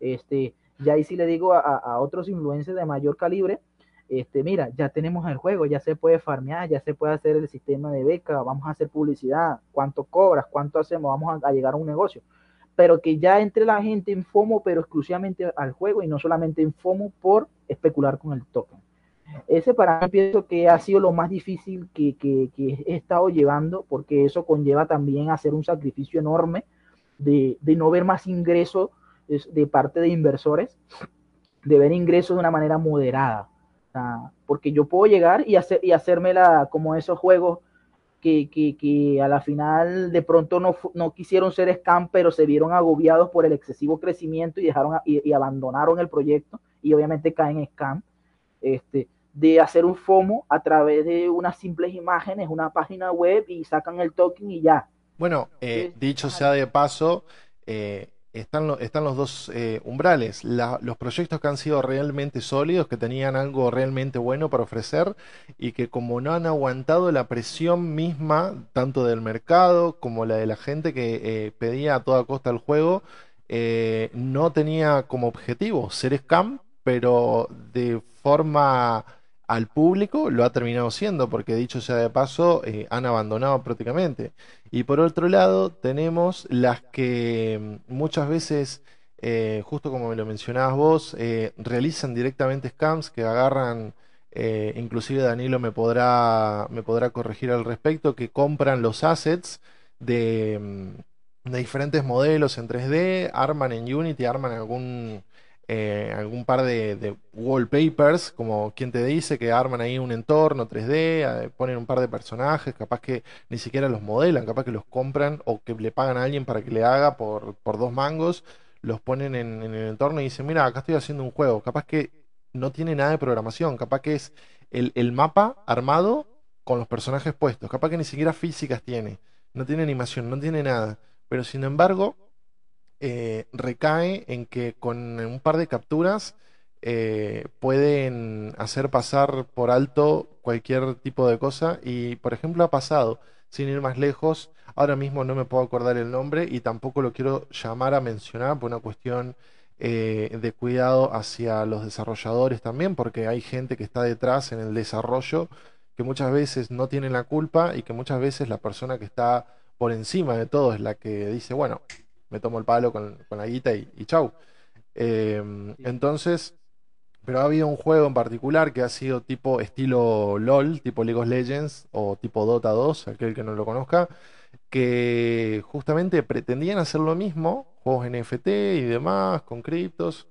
este, ya ahí sí le digo a, otros influencers de mayor calibre, este, mira, ya tenemos el juego, ya se puede farmear, ya se puede hacer el sistema de beca, vamos a hacer publicidad, cuánto cobras, cuánto hacemos, vamos a, llegar a un negocio. Pero que ya entre la gente en FOMO, pero exclusivamente al juego y no solamente en FOMO por especular con el token. Ese para mí pienso que ha sido lo más difícil que, que, que he estado llevando, porque eso conlleva también hacer un sacrificio enorme de, de no ver más ingresos de parte de inversores de ver ingresos de una manera moderada. porque yo puedo llegar y, hacer, y hacérmela como esos juegos que, que, que, a la final de pronto no, no, quisieron ser scam, pero se vieron agobiados por el excesivo crecimiento y, dejaron y, abandonaron el proyecto y obviamente caen en scam. Este, de hacer un FOMO a través de unas simples imágenes, una página web y sacan el token y ya.
Bueno, eh, dicho sea de paso, eh, están, están los dos eh, umbrales. los proyectos que han sido realmente sólidos, que tenían algo realmente bueno para ofrecer y que como no han aguantado la presión misma, tanto del mercado como la de la gente que pedía a toda costa el juego, no tenía como objetivo ser scam, pero de forma al público lo ha terminado siendo, porque dicho sea de paso, eh, han abandonado prácticamente. Y por otro lado, tenemos las que mm, muchas veces, eh, justo como me lo mencionabas vos, eh, realizan directamente scams que agarran, inclusive Danilo me podrá, me podrá corregir al respecto, que compran los assets de, mm, de diferentes modelos en 3D, arman en Unity, arman algún eh, algún par de, wallpapers, como quien te dice, que arman ahí un entorno 3D, eh, ponen un par de personajes, capaz que ni siquiera los modelan, capaz que los compran o que le pagan a alguien para que le haga por, dos mangos, los ponen en, el entorno y dicen, mira, acá estoy haciendo un juego, capaz que no tiene nada de programación, capaz que es el, el mapa armado con los personajes puestos, capaz que ni siquiera físicas tiene, no tiene animación, no tiene nada, pero sin embargo eh, recae en que con un par de capturas eh, pueden hacer pasar por alto cualquier tipo de cosa y por ejemplo ha pasado, sin ir más lejos, ahora mismo no me puedo acordar el nombre y tampoco lo quiero llamar a mencionar por una cuestión eh, de cuidado hacia los desarrolladores también, porque hay gente que está detrás en el desarrollo que muchas veces no tiene la culpa y que muchas veces la persona que está por encima de todo es la que dice, bueno, me tomo el palo con, la guita y, chau. Em, entonces, pero ha habido un juego en particular que ha sido tipo estilo LOL, tipo League of Legends o tipo Dota 2, aquel que no lo conozca, que justamente pretendían hacer lo mismo, juegos NFT y demás, con criptos.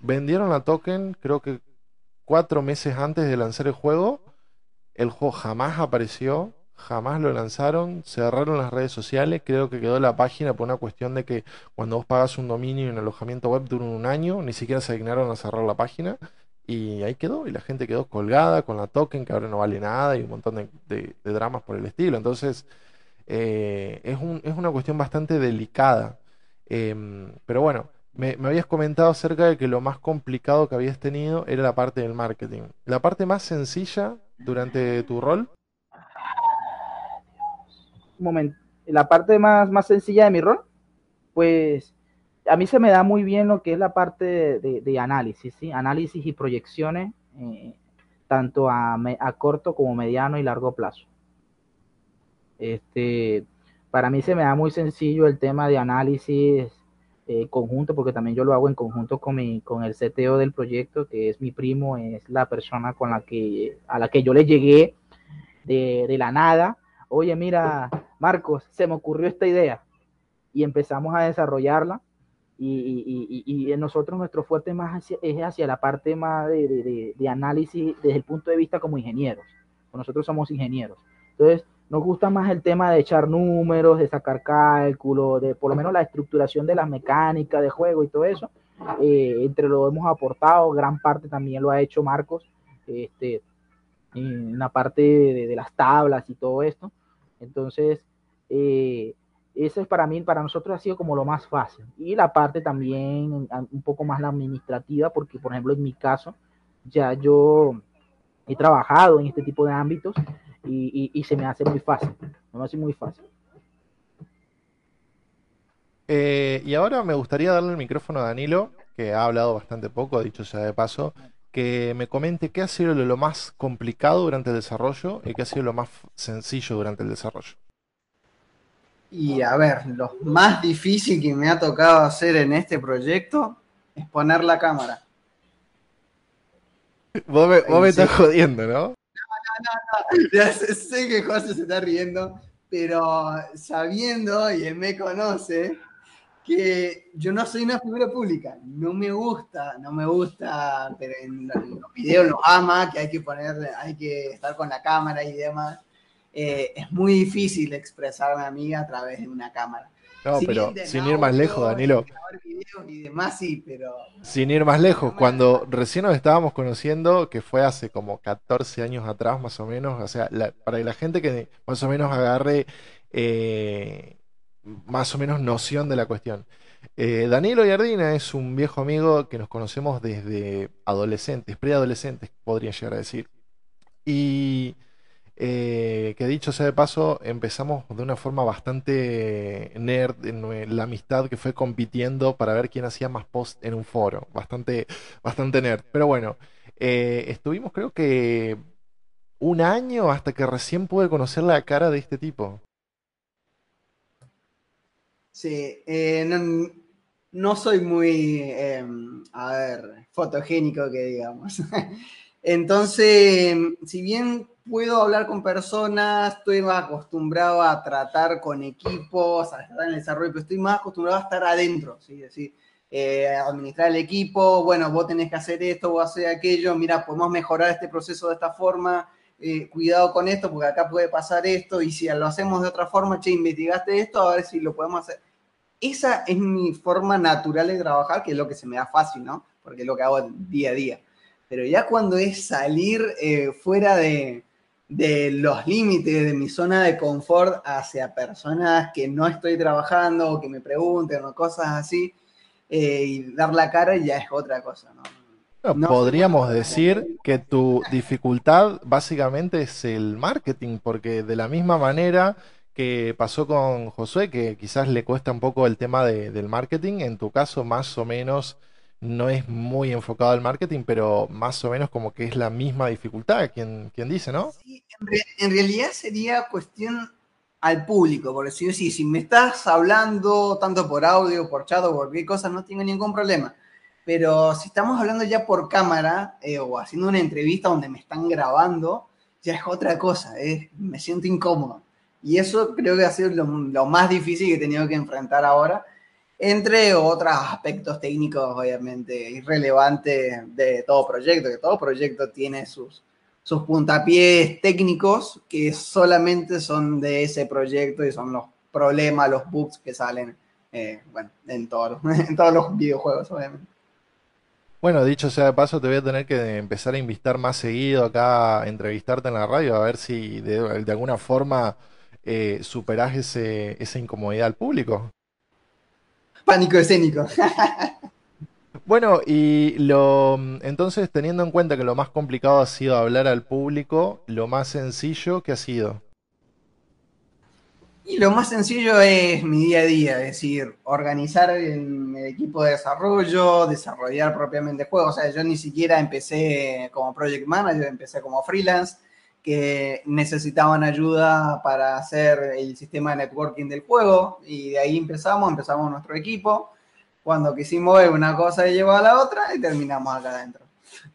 Vendieron la token, creo que cuatro meses antes de lanzar el juego. El juego jamás apareció, jamás lo lanzaron, cerraron las redes sociales, creo que quedó la página por una cuestión de que cuando vos pagas un dominio y un alojamiento web dura un año, ni siquiera se dignaron a cerrar la página y ahí quedó y la gente quedó colgada con la token que ahora no vale nada y un montón de, dramas por el estilo. Entonces eh, es, es, una cuestión bastante delicada. Em, pero bueno, me, habías comentado acerca de que lo más complicado que habías tenido era la parte del marketing. La parte más sencilla durante tu rol
momento, la parte más, más sencilla de mi rol, pues a mí se me da muy bien lo que es la parte de, análisis, ¿sí? análisis y proyecciones, eh, tanto a, a, corto como mediano y largo plazo. Este, para mí se me da muy sencillo el tema de análisis eh, conjunto, porque también yo lo hago en conjunto con, mi, con el CTO del proyecto, que es mi primo, es la persona con la que, a la que yo le llegué de, de la nada oye, mira, Marcos, se me ocurrió esta idea. Y empezamos a desarrollarla. Y, y, nosotros nuestro fuerte más es hacia la parte más de, análisis desde el punto de vista como ingenieros. Nosotros somos ingenieros. Entonces, nos gusta más el tema de echar números, de sacar cálculos, de por lo menos la estructuración de las mecánicas de juego y todo eso. Eh, entre lo hemos aportado, gran parte también lo ha hecho Marcos, este, en la parte de las tablas y todo esto. Entonces, eh, eso es para mí, para nosotros ha sido como lo más fácil. Y la parte también un poco más la administrativa, porque por ejemplo en mi caso, ya yo he trabajado en este tipo de ámbitos y, se me hace muy fácil, me hace muy fácil.
Eh, y ahora me gustaría darle el micrófono a Danilo, que ha hablado bastante poco, dicho sea de paso, que me comente qué ha sido lo más complicado durante el desarrollo y qué ha sido lo más sencillo durante el desarrollo.
Y a ver, lo más difícil que me ha tocado hacer en este proyecto es poner la cámara.
Vos me, estás jodiendo, ¿no?
No, no, no, Ya sé, que José se está riendo, pero sabiendo, y él me conoce, que yo no soy una figura pública, no me gusta, no me gusta, pero en los videos los ama, que hay que poner, hay que estar con la cámara y demás. Eh, es muy difícil expresarme a mí a través de una cámara.
No, pero sin ir más lejos, Danilo.
Y demás, sí, pero...
Sin ir más lejos, cuando recién nos estábamos conociendo, que fue hace como 14 años atrás más o menos, o sea, para la gente que más o menos agarre eh, más o menos noción de la cuestión. Eh, Danilo Yardina es un viejo amigo que nos conocemos desde adolescentes, preadolescentes, podría llegar a decir. Y Eh, que dicho sea de paso, empezamos de una forma bastante nerd en la amistad que fue compitiendo para ver quién hacía más post en un foro. Bastante, bastante nerd. Pero bueno, eh, estuvimos creo que un año hasta que recién pude conocer la cara de este tipo.
Sí, eh, no, soy muy, em, a ver, fotogénico que digamos. Entonces, si bien puedo hablar con personas, estoy más acostumbrado a tratar con equipos, a estar en el desarrollo, pero estoy más acostumbrado a estar adentro, ¿sí? decir, eh, administrar el equipo, bueno, vos tenés que hacer esto, vos hacer aquello, mira, podemos mejorar este proceso de esta forma, eh, cuidado con esto, porque acá puede pasar esto, y si lo hacemos de otra forma, che, investigaste esto, a ver si lo podemos hacer. Esa es mi forma natural de trabajar, que es lo que se me da fácil, ¿no? Porque es lo que hago día a día. Pero ya cuando es salir eh, fuera de, los límites de mi zona de confort hacia personas que no estoy trabajando o que me pregunten o cosas así, eh, y dar la cara ya es otra cosa, ¿no?
podríamos decir que tu dificultad básicamente es el marketing, porque de la misma manera que pasó con Josué, que quizás le cuesta un poco el tema del marketing, en tu caso más o menos no es muy enfocado al marketing, pero más o menos como que es la misma dificultad, quien, quien dice, ¿no?
Sí, en, realidad sería cuestión al público, por decir así, si me estás hablando tanto por audio, por chat o por cualquier cosa, no tengo ningún problema. Pero si estamos hablando ya por cámara eh, o haciendo una entrevista donde me están grabando, ya es otra cosa, eh, me siento incómodo. Y eso creo que ha sido lo, más difícil que he tenido que enfrentar ahora entre otros aspectos técnicos, obviamente, irrelevantes de todo proyecto, que todo proyecto tiene sus, sus puntapiés técnicos que solamente son de ese proyecto y son los problemas, los bugs que salen, eh, bueno, en todos, en todos los videojuegos, obviamente.
Bueno, dicho sea de paso, te voy a tener que empezar a invitar más seguido acá, a entrevistarte en la radio, a ver si de, alguna forma eh, superás ese, esa incomodidad al público.
Pánico escénico.
Bueno, y lo entonces teniendo en cuenta que lo más complicado ha sido hablar al público, lo más sencillo que ha sido.
Y lo más sencillo es mi día a día, es decir, organizar el, equipo de desarrollo, desarrollar propiamente juegos. O sea, yo ni siquiera empecé como project manager, empecé como freelance, que necesitaban ayuda para hacer el sistema de networking del juego y de ahí empezamos, empezamos nuestro equipo. Cuando quisimos ver una cosa y llevar a la otra y terminamos acá adentro.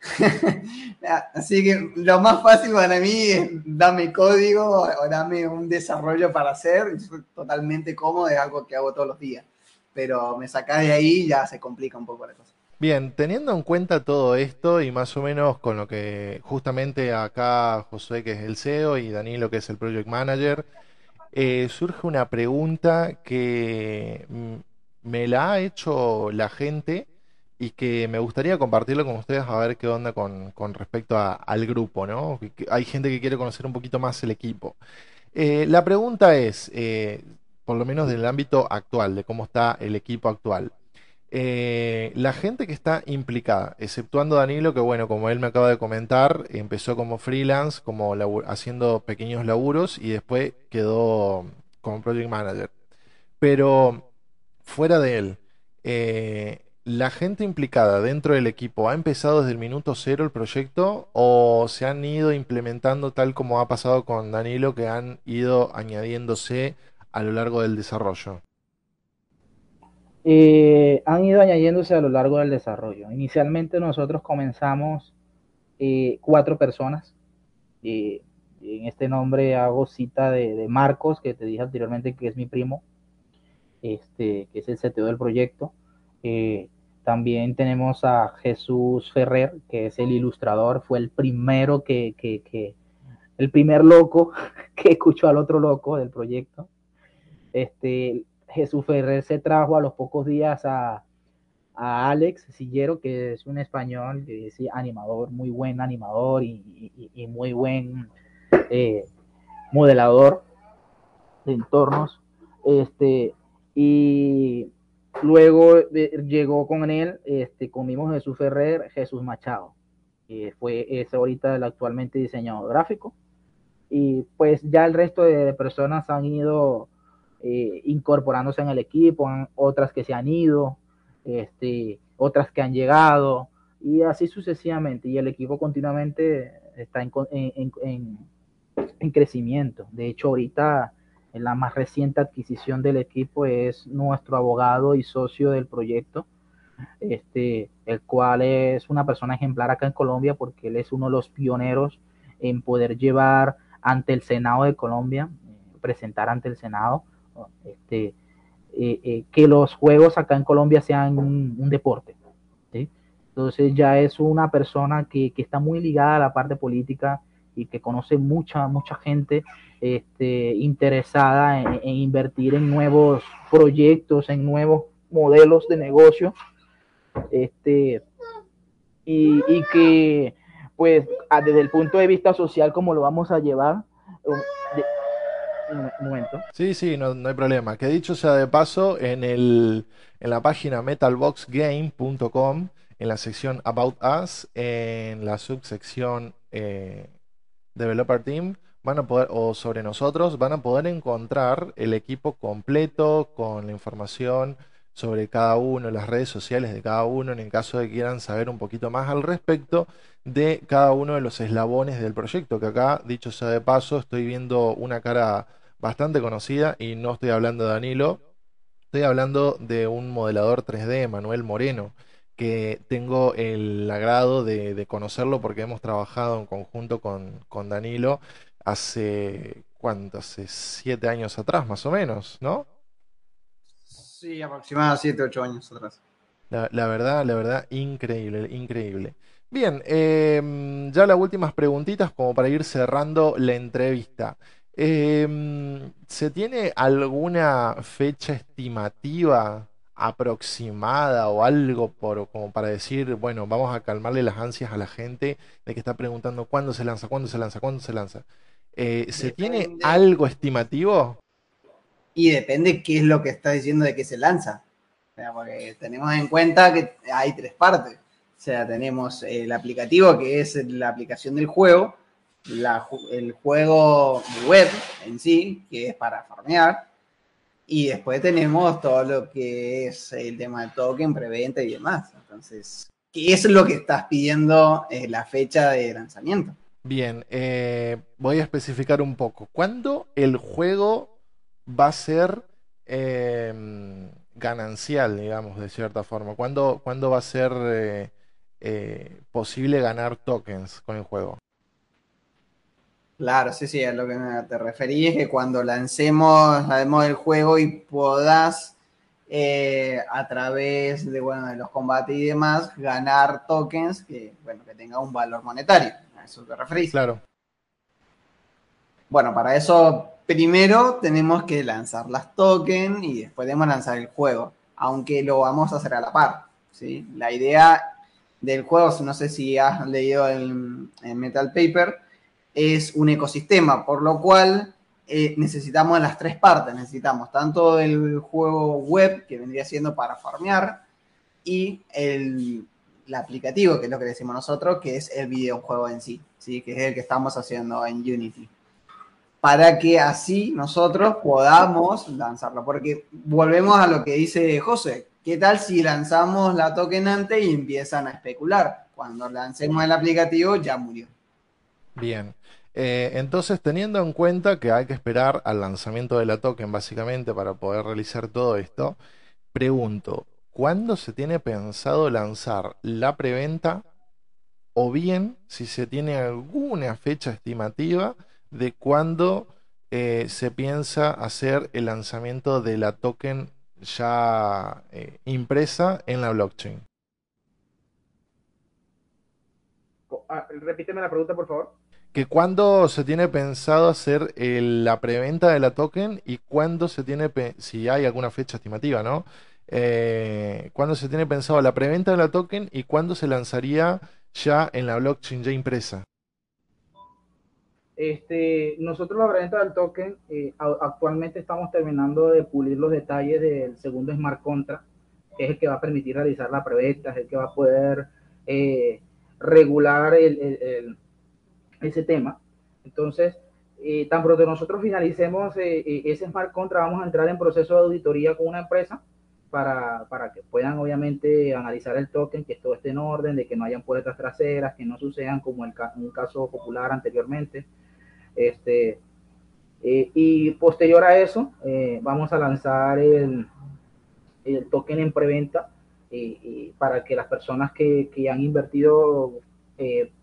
Así que lo más fácil para mí es dame código o dame un desarrollo para hacer. totalmente cómodo, es algo que hago todos los días. Pero me sacás de ahí ya se complica un poco la cosa.
Bien, teniendo en cuenta todo esto y más o menos con lo que justamente acá Josué que es el CEO y Danilo que es el Project Manager, eh, surge una pregunta que mm, me la ha hecho la gente y que me gustaría compartirlo con ustedes a ver qué onda con, respecto al grupo, ¿no? Hay gente que quiere conocer un poquito más el equipo. Eh, la pregunta es, eh, por lo menos del ámbito actual, de cómo está el equipo actual. Eh, la gente que está implicada, exceptuando Danilo, que bueno, como él me acaba de comentar, empezó como freelance, como haciendo pequeños laburos y después quedó como project manager. Pero fuera de él, eh, ¿la gente implicada dentro del equipo ha empezado desde el minuto cero el proyecto o se han ido implementando tal como ha pasado con Danilo, que han ido añadiéndose a lo largo del desarrollo?
Eh, han ido añadiéndose a lo largo del desarrollo. Inicialmente nosotros comenzamos eh, cuatro personas. en este nombre hago cita de, Marcos, que te dije anteriormente que es mi primo, este, que es el CTO del proyecto. Eh, también tenemos a Jesús Ferrer, que es el ilustrador, fue el primero que, el primer loco que escuchó al otro loco del proyecto. Este, Jesús Ferrer se trajo a los pocos días a, Alex Sillero, que es un español, que es animador, muy buen animador y, muy buen eh, modelador de entornos. Este, y luego llegó con él, este, comimos Jesús Ferrer, Jesús Machado, que fue ese ahorita el actualmente diseñador gráfico. y pues ya el resto de personas han ido eh, incorporándose en el equipo, otras que se han ido, este, otras que han llegado, y así sucesivamente. Y el equipo continuamente está en, en, en, crecimiento. De hecho, ahorita la más reciente adquisición del equipo es nuestro abogado y socio del proyecto, este, el cual es una persona ejemplar acá en Colombia porque él es uno de los pioneros en poder llevar ante el Senado de Colombia, eh, presentar ante el Senado este, eh, eh, que los juegos acá en Colombia sean un, deporte. Entonces ya es una persona que, está muy ligada a la parte política y que conoce mucha, mucha gente este, interesada en, invertir en nuevos proyectos, en nuevos modelos de negocio. Este, y, y que, pues, desde el punto de vista social, como lo vamos a llevar, un momento.
Sí, sí, no, hay problema. Que dicho sea de paso, en, el, en la página metalboxgame.com, en la sección About Us, en la subsección eh, Developer Team, van a poder, o sobre nosotros, van a poder encontrar el equipo completo con la información sobre cada uno, las redes sociales de cada uno, en el caso de que quieran saber un poquito más al respecto de cada uno de los eslabones del proyecto, que acá, dicho sea de paso, estoy viendo una cara bastante conocida y no estoy hablando de Danilo, estoy hablando de un modelador 3D, Manuel Moreno, que tengo el agrado de, conocerlo porque hemos trabajado en conjunto con, Danilo hace, ¿cuánto? Hace siete años atrás, más o menos, ¿no?
Sí, aproximadamente siete, ocho años atrás.
La, verdad, la verdad, increíble, increíble. Bien, em, ya las últimas preguntitas como para ir cerrando la entrevista. Em, ¿se tiene alguna fecha estimativa aproximada o algo por, como para decir, bueno, vamos a calmarle las ansias a la gente de que está preguntando cuándo se lanza, cuándo se lanza, cuándo se lanza? Eh, ¿Se tiene algo estimativo?
Y depende qué es lo que está diciendo de que se lanza. porque tenemos en cuenta que hay tres partes. O sea, tenemos el aplicativo, que es la aplicación del juego, el juego web en sí, que es para farmear, y después tenemos todo lo que es el tema de token, preventa y demás. Entonces, ¿qué es lo que estás pidiendo en eh, la fecha de lanzamiento?
Bien, eh, voy a especificar un poco. ¿Cuándo el juego va a ser em, ganancial, digamos, de cierta forma? ¿Cuándo, ¿cuándo va a ser eh, posible ganar tokens con el juego?
Claro, sí, sí, a lo que te referí es que cuando lancemos, el juego y podás eh, a través de, bueno, de los combates y demás ganar tokens que, bueno, que tenga un valor monetario. A eso te referís.
Claro.
Bueno, para eso primero tenemos que lanzar las tokens y después debemos lanzar el juego, aunque lo vamos a hacer a la par. ¿sí? La idea del juego, no sé si has leído el, el Metal Paper, es un ecosistema, por lo cual eh, necesitamos las tres partes. Necesitamos tanto el juego web, que vendría siendo para farmear, y el, aplicativo, que es lo que decimos nosotros, que es el videojuego en sí, ¿sí? que es el que estamos haciendo en Unity. Para que así nosotros podamos lanzarlo. Porque volvemos a lo que dice José. ¿Qué tal si lanzamos la token antes y empiezan a especular? Cuando lancemos el aplicativo ya murió.
Bien. Eh, entonces, teniendo en cuenta que hay que esperar al lanzamiento de la token, básicamente, para poder realizar todo esto, pregunto, ¿cuándo se tiene pensado lanzar la preventa? O bien, si se tiene alguna fecha estimativa de cuándo eh, se piensa hacer el lanzamiento de la token ya eh, impresa en la blockchain.
Ah, repíteme la pregunta, por favor
que cuándo se tiene pensado hacer la preventa de la token y cuándo se tiene, si hay alguna fecha estimativa, ¿no? Eh, cuándo se tiene pensado la preventa de la token y cuándo se lanzaría ya en la blockchain ya impresa.
Este, nosotros la preventa del token eh, actualmente estamos terminando de pulir los detalles del segundo smart contract, que es el que va a permitir realizar la preventa, es el que va a poder eh, regular el ese tema. Entonces, eh, tan pronto nosotros finalicemos eh, eh, ese smart contract, vamos a entrar en proceso de auditoría con una empresa para, para, que puedan obviamente analizar el token, que todo esté en orden, de que no hayan puertas traseras, que no sucedan como el, un caso popular anteriormente. Este, y posterior a eso, vamos a lanzar el, el token en preventa para que las personas que, que han invertido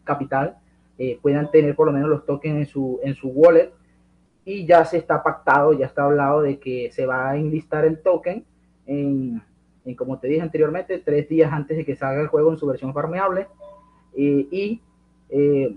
capital eh, puedan tener por lo menos los tokens en su, en su wallet. Y ya se está pactado, ya está hablado de que se va a enlistar el token en, en como te dije anteriormente, tres días antes de que salga el juego en su versión farmeable. Eh, y eh,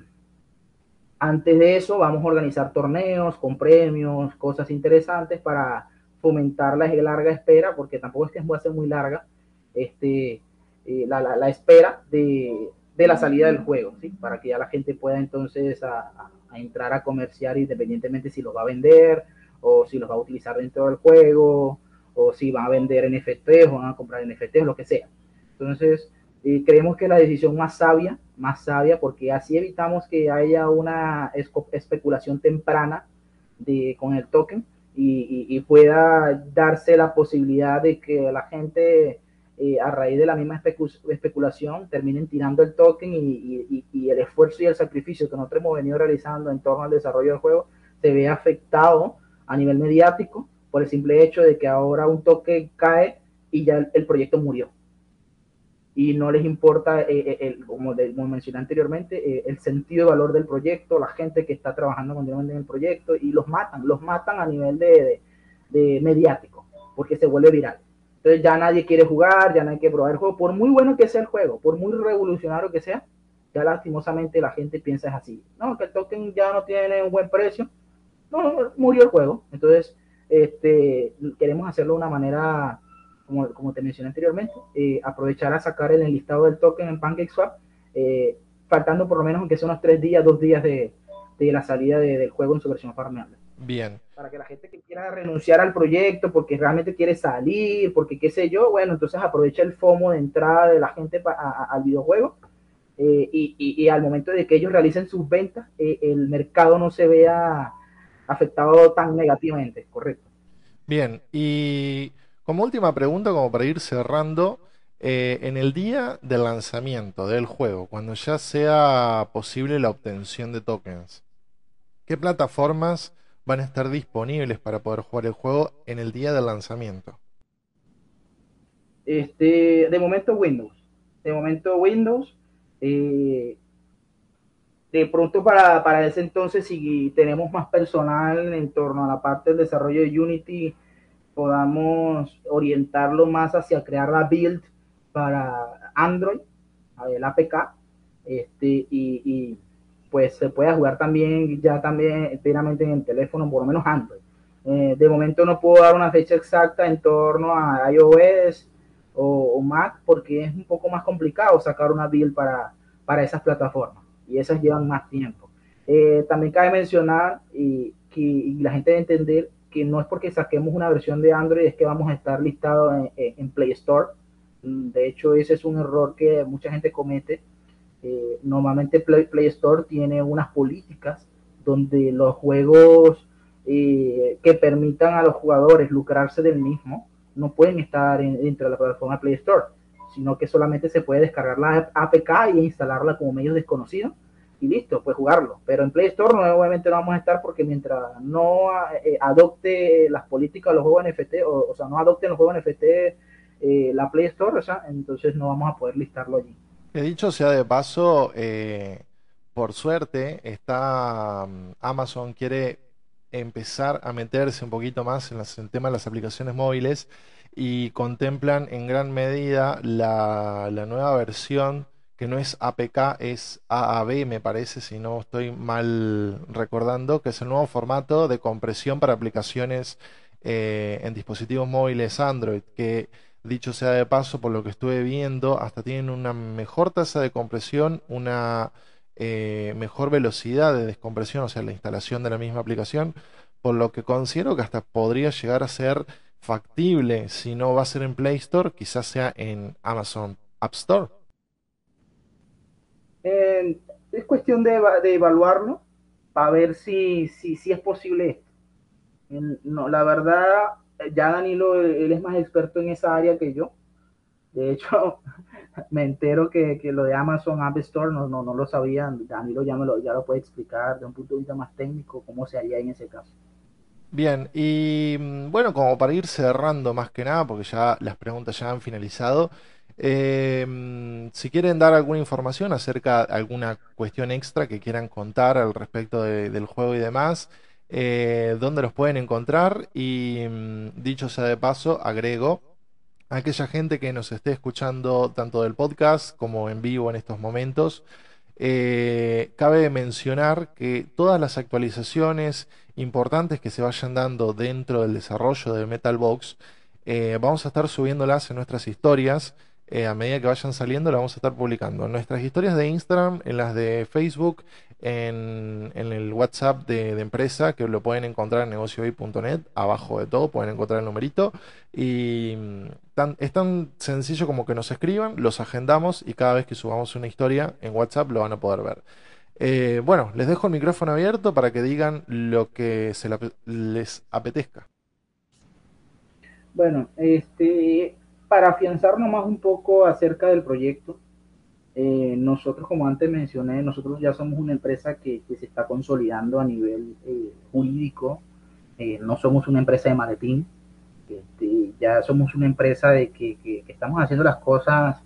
antes de eso vamos a organizar torneos con premios, cosas interesantes para fomentar la larga espera, porque tampoco es que va a ser muy larga, este, la, la, la, espera de, de la salida del juego, ¿sí? para que ya la gente pueda entonces a, entrar a comerciar independientemente si los va a vender o si los va a utilizar dentro del juego o si va a vender NFTs o van a comprar NFTs, lo que sea. Entonces, eh, creemos que la decisión más sabia, más sabia, porque así evitamos que haya una especulación temprana de, con el token y, y pueda darse la posibilidad de que la gente eh, a raíz de la misma especulación terminen tirando el token y, el esfuerzo y el sacrificio que nosotros hemos venido realizando en torno al desarrollo del juego se ve afectado a nivel mediático por el simple hecho de que ahora un token cae y ya el, proyecto murió. Y no les importa, eh, eh, el, como, mencioné anteriormente, el sentido y valor del proyecto, la gente que está trabajando continuamente en el proyecto y los matan, los matan a nivel de mediático, porque se vuelve viral. Entonces ya nadie quiere jugar, ya nadie quiere probar el juego, por muy bueno que sea el juego, por muy revolucionario que sea, ya lastimosamente la gente piensa es así. No, que el token ya no tiene un buen precio. No, murió el juego. Entonces, este, queremos hacerlo de una manera, como, como te mencioné anteriormente, eh, aprovechar a sacar el listado del token en PancakeSwap, eh, faltando por lo menos aunque sea unos tres días, dos días de, de la salida del juego en su versión farmeable.
Bien.
Para que la gente que quiera renunciar al proyecto porque realmente quiere salir, porque qué sé yo, bueno, entonces aprovecha el FOMO de entrada de la gente al videojuego eh, y, al momento de que ellos realicen sus ventas, eh, el mercado no se vea afectado tan negativamente, correcto.
Bien, y como última pregunta, como para ir cerrando, eh, en el día del lanzamiento del juego, cuando ya sea posible la obtención de tokens, ¿qué plataformas van a estar disponibles para poder jugar el juego en el día del lanzamiento?
Este, de momento Windows. De momento Windows. Eh, de pronto para, para, ese entonces, si tenemos más personal en torno a la parte del desarrollo de Unity, podamos orientarlo más hacia crear la build para Android, el APK, este, y pues se puede jugar también ya también enteramente en el teléfono, por lo menos Android. Eh, de momento no puedo dar una fecha exacta en torno a iOS o, Mac porque es un poco más complicado sacar una build para, para esas plataformas y esas llevan más tiempo. Eh, también cabe mencionar y que la gente debe entender que no es porque saquemos una versión de Android es que vamos a estar listados en Play Store. De hecho, ese es un error que mucha gente comete eh, normalmente Play, Store tiene unas políticas donde los juegos eh, que permitan a los jugadores lucrarse del mismo no pueden estar de la plataforma Play Store, sino que solamente se puede descargar la APK y instalarla como medios desconocidos y listo, pues jugarlo. Pero en Play Store no, obviamente no vamos a estar porque mientras no eh, adopte las políticas de los juegos NFT, o, sea, no adopten los juegos NFT la Play Store, o entonces no vamos a poder listarlo allí.
He dicho sea de paso, eh, por suerte, está mm, Amazon quiere empezar a meterse un poquito más en, el tema de las aplicaciones móviles y contemplan en gran medida la, nueva versión que no es APK, es AAB, me parece, si no estoy mal recordando, que es el nuevo formato de compresión para aplicaciones eh, en dispositivos móviles Android, que Dicho sea de paso, por lo que estuve viendo, hasta tienen una mejor tasa de compresión, una eh, mejor velocidad de descompresión, o sea, la instalación de la misma aplicación, por lo que considero que hasta podría llegar a ser factible, si no va a ser en Play Store, quizás sea en Amazon App Store.
es cuestión de, evaluarlo para ver si, es posible esto. No, la verdad, ya Danilo, él es más experto en esa área que yo. De hecho, me entero que, que, lo de Amazon App Store no, no, no lo sabían. Danilo ya, me lo, ya lo puede explicar de un punto de vista más técnico cómo se haría en ese caso.
Bien, y mm, bueno, como para ir cerrando más que nada, porque ya las preguntas ya han finalizado, eh, mm, si quieren dar alguna información acerca de alguna cuestión extra que quieran contar al respecto del juego y demás, eh, dónde los pueden encontrar y mm, dicho sea de paso, agrego a aquella gente que nos esté escuchando tanto del podcast como en vivo en estos momentos. Eh, cabe mencionar que todas las actualizaciones importantes que se vayan dando dentro del desarrollo de Metalbox, eh, vamos a estar subiéndolas en nuestras historias. Eh, a medida que vayan saliendo, las vamos a estar publicando en nuestras historias de Instagram, en las de Facebook, en, el WhatsApp de, empresa, que lo pueden encontrar en negociohoy.net, abajo de todo pueden encontrar el numerito. Y mm, es tan sencillo como que nos escriban, los agendamos y cada vez que subamos una historia en WhatsApp lo van a poder ver. Eh, bueno, les dejo el micrófono abierto para que digan lo que se les apetezca.
Bueno, este, para afianzarnos más un poco acerca del proyecto, eh, nosotros, como antes mencioné, nosotros ya somos una empresa que, se está consolidando a nivel eh, jurídico. no somos una empresa de maletín, este, ya somos una empresa de que estamos haciendo las cosas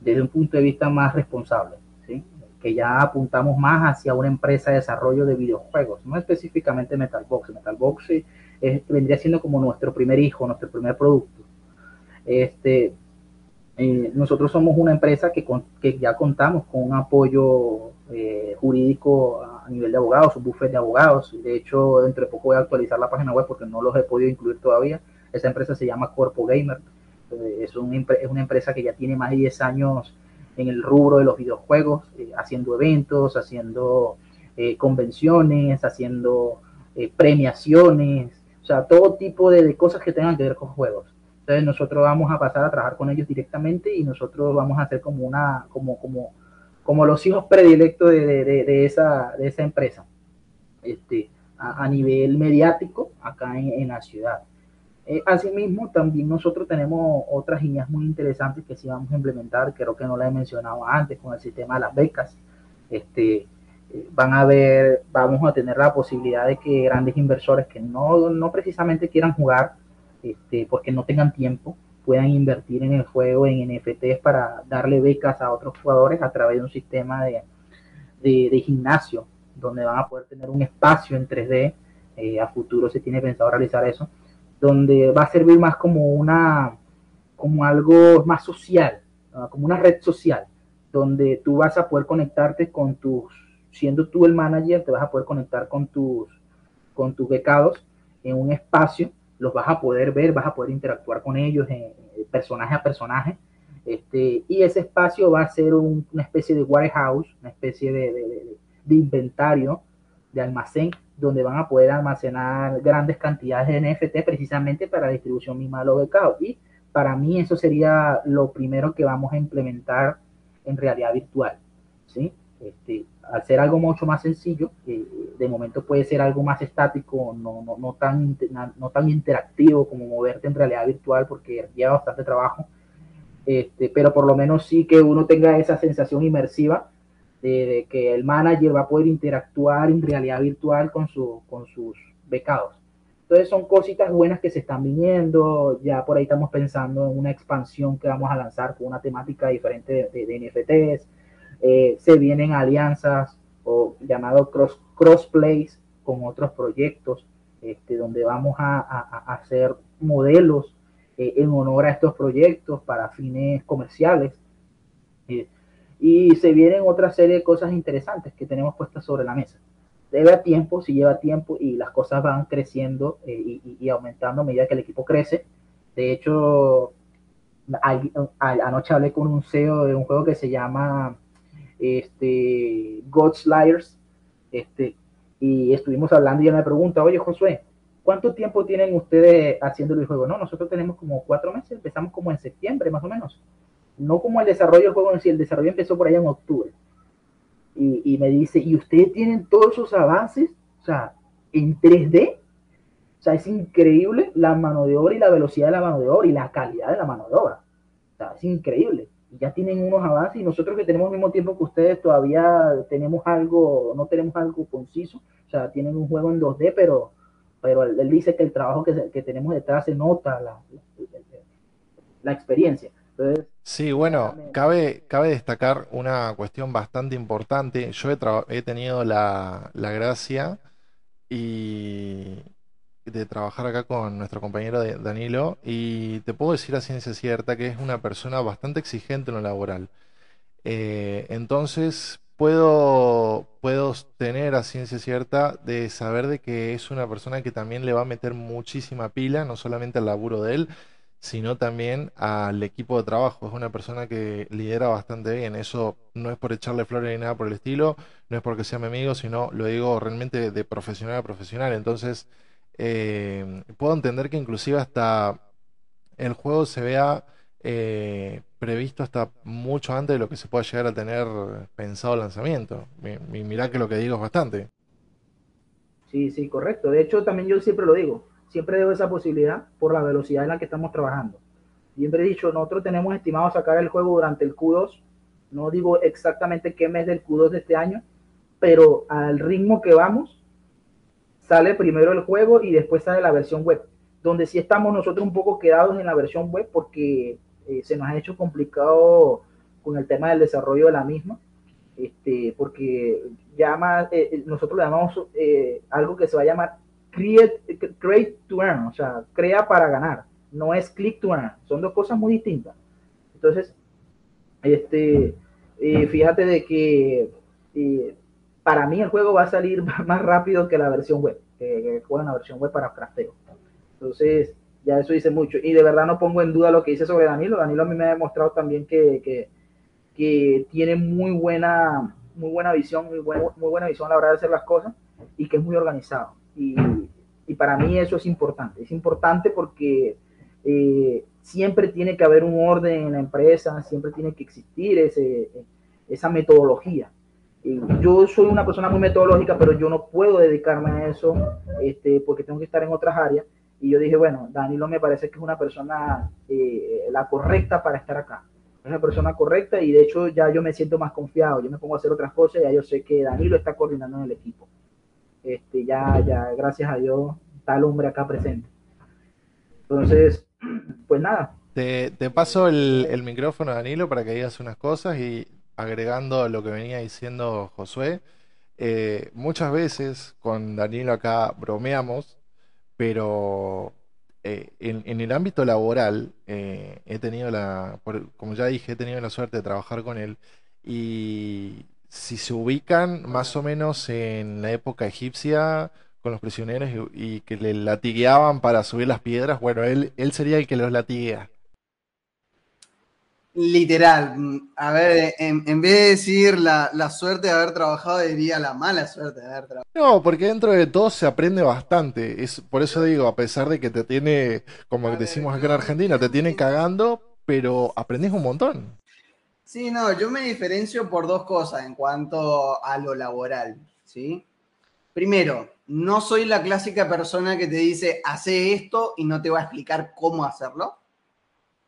desde un punto de vista más responsable que ya apuntamos más hacia una empresa de desarrollo de videojuegos, no específicamente Metalbox. Metalbox vendría siendo como nuestro primer hijo, nuestro primer producto. Este, nosotros somos una empresa que, que, ya contamos con un apoyo eh, jurídico a nivel de abogados, un buffet de abogados. De hecho, dentro de poco voy a actualizar la página web porque no los he podido incluir todavía. Esa empresa se llama Corpo Gamer. Eh, es, es una empresa que ya tiene más de 10 años en el rubro de los videojuegos, eh, haciendo eventos, haciendo convenciones, haciendo premiaciones, o sea, todo tipo de, cosas que tengan que ver con juegos. Entonces nosotros vamos a pasar a trabajar con ellos directamente y nosotros vamos a hacer como una, como, como, como los hijos predilectos de, de, de esa, de esa empresa, este, a, a nivel mediático acá en, en la ciudad. Eh, asimismo, también nosotros tenemos otras líneas muy interesantes que sí vamos a implementar, creo que no la he mencionado antes, con el sistema de las becas. Este, eh, van a ver, vamos a tener la posibilidad de que grandes inversores que no, no precisamente quieran jugar, este, porque no tengan tiempo, puedan invertir en el juego, en NFTs, para darle becas a otros jugadores a través de un sistema de, de, gimnasio, donde van a poder tener un espacio en 3D. Eh, a futuro se tiene pensado realizar eso donde va a servir más como una, como algo más social, como una red social, donde tú vas a poder conectarte con tus, siendo tú el manager, te vas a poder conectar con tus, con tus becados en un espacio, los vas a poder ver, vas a poder interactuar con ellos en, personaje a personaje, este, y ese espacio va a ser una especie de warehouse, una especie de, de inventario, de almacén, donde van a poder almacenar grandes cantidades de NFT precisamente para la distribución misma de los becados. Y para mí eso sería lo primero que vamos a implementar en realidad virtual. ¿sí? Este, al ser algo mucho más sencillo, eh, de momento puede ser algo más estático, no, no, no, tan, no tan interactivo como moverte en realidad virtual porque lleva bastante trabajo, este, pero por lo menos sí que uno tenga esa sensación inmersiva de, que el manager va a poder interactuar en realidad virtual con, su, con sus becados. Entonces son cositas buenas que se están viniendo, ya por ahí estamos pensando en una expansión que vamos a lanzar con una temática diferente de, NFTs, eh, se vienen alianzas o llamado cross, crossplays con otros proyectos, este, donde vamos a, hacer modelos eh, en honor a estos proyectos para fines comerciales. Eh, y se vienen otra serie de cosas interesantes que tenemos puestas sobre la mesa. Lleva tiempo, si lleva tiempo y las cosas van creciendo eh, y, aumentando a medida que el equipo crece. De hecho, anoche hablé con un CEO de un juego que se llama este, God's este, y estuvimos hablando y él me pregunta, oye Josué, ¿cuánto tiempo tienen ustedes haciendo el juego? No, nosotros tenemos como cuatro meses, empezamos como en septiembre más o menos no como el desarrollo del juego en el desarrollo empezó por allá en octubre. y, me dice, ¿y ustedes tienen todos esos avances? O sea, en 3D. O sea, es increíble la mano de obra y la velocidad de la mano de obra y la calidad de la mano de obra. O sea, es increíble. Ya tienen unos avances y nosotros que tenemos el mismo tiempo que ustedes todavía tenemos algo, no tenemos algo conciso. O sea, tienen un juego en 2D, pero, pero él, dice que el trabajo que, que tenemos detrás se nota la, la, experiencia.
Sí, bueno, cabe, cabe destacar una cuestión bastante importante. Yo he, he tenido la, la gracia y de trabajar acá con nuestro compañero Danilo y te puedo decir a ciencia cierta que es una persona bastante exigente en lo laboral. Eh, entonces puedo, puedo tener a ciencia cierta de saber de que es una persona que también le va a meter muchísima pila, no solamente al laburo de él, sino también al equipo de trabajo. Es una persona que lidera bastante bien. Eso no es por echarle flores ni nada por el estilo, no es porque sea mi amigo, sino lo digo realmente de profesional a profesional. Entonces, eh, puedo entender que inclusive hasta el juego se vea eh, previsto hasta mucho antes de lo que se pueda llegar a tener pensado el lanzamiento. Y mirá que lo que digo es bastante.
Sí, sí, correcto. De hecho, también yo siempre lo digo siempre dejo esa posibilidad por la velocidad en la que estamos trabajando. Siempre he dicho, nosotros tenemos estimado sacar el juego durante el Q2, no digo exactamente qué mes del Q2 de este año, pero al ritmo que vamos, sale primero el juego y después sale la versión web, donde sí estamos nosotros un poco quedados en la versión web porque eh, se nos ha hecho complicado con el tema del desarrollo de la misma, este, porque llama, eh, eh, nosotros le llamamos algo que se va a llamar create, create to earn, o sea, crea para ganar, no es click to earn, son dos cosas muy distintas. Entonces, este, eh, fíjate de que eh, para mí el juego va a salir más rápido que la versión web, que, que la versión web para crafteo. Entonces, ya eso dice mucho. Y de verdad no pongo en duda lo que dice sobre Danilo. Danilo a mí me ha demostrado también que, que, tiene muy buena, muy buena visión, muy, muy buena visión a la hora de hacer las cosas y que es muy organizado. Y, para mí eso es importante. Es importante porque eh, siempre tiene que haber un orden en la empresa, siempre tiene que existir ese, esa metodología. Yo soy una persona muy metodológica, pero yo no puedo dedicarme a eso este, porque tengo que estar en otras áreas. Y yo dije, bueno, Danilo me parece que es una persona eh, la correcta para estar acá. Es una persona correcta y de hecho ya yo me siento más confiado. Yo me pongo a hacer otras cosas y ya yo sé que Danilo está coordinando en el equipo este, ya, ya, gracias a Dios, el hombre acá presente. Entonces, pues nada.
Te, te paso el, el, micrófono, Danilo, para que digas unas cosas y agregando lo que venía diciendo Josué. Eh, muchas veces con Danilo acá bromeamos, pero eh, en, el ámbito laboral eh, he tenido la, como ya dije, he tenido la suerte de trabajar con él y si se ubican más o menos en la época egipcia con los prisioneros y, que le latigueaban para subir las piedras, bueno, él, él sería el que los latiguea.
Literal, a ver, en, vez de decir la, suerte de haber trabajado, diría la mala suerte de haber trabajado.
No, porque dentro de todo se aprende bastante. Es, por eso digo, a pesar de que te tiene, como decimos acá en Argentina, te tiene cagando, pero aprendes un montón.
Sí, no, yo me diferencio por dos cosas en cuanto a lo laboral, ¿sí? Primero, no soy la clásica persona que te dice, hace esto y no te va a explicar cómo hacerlo.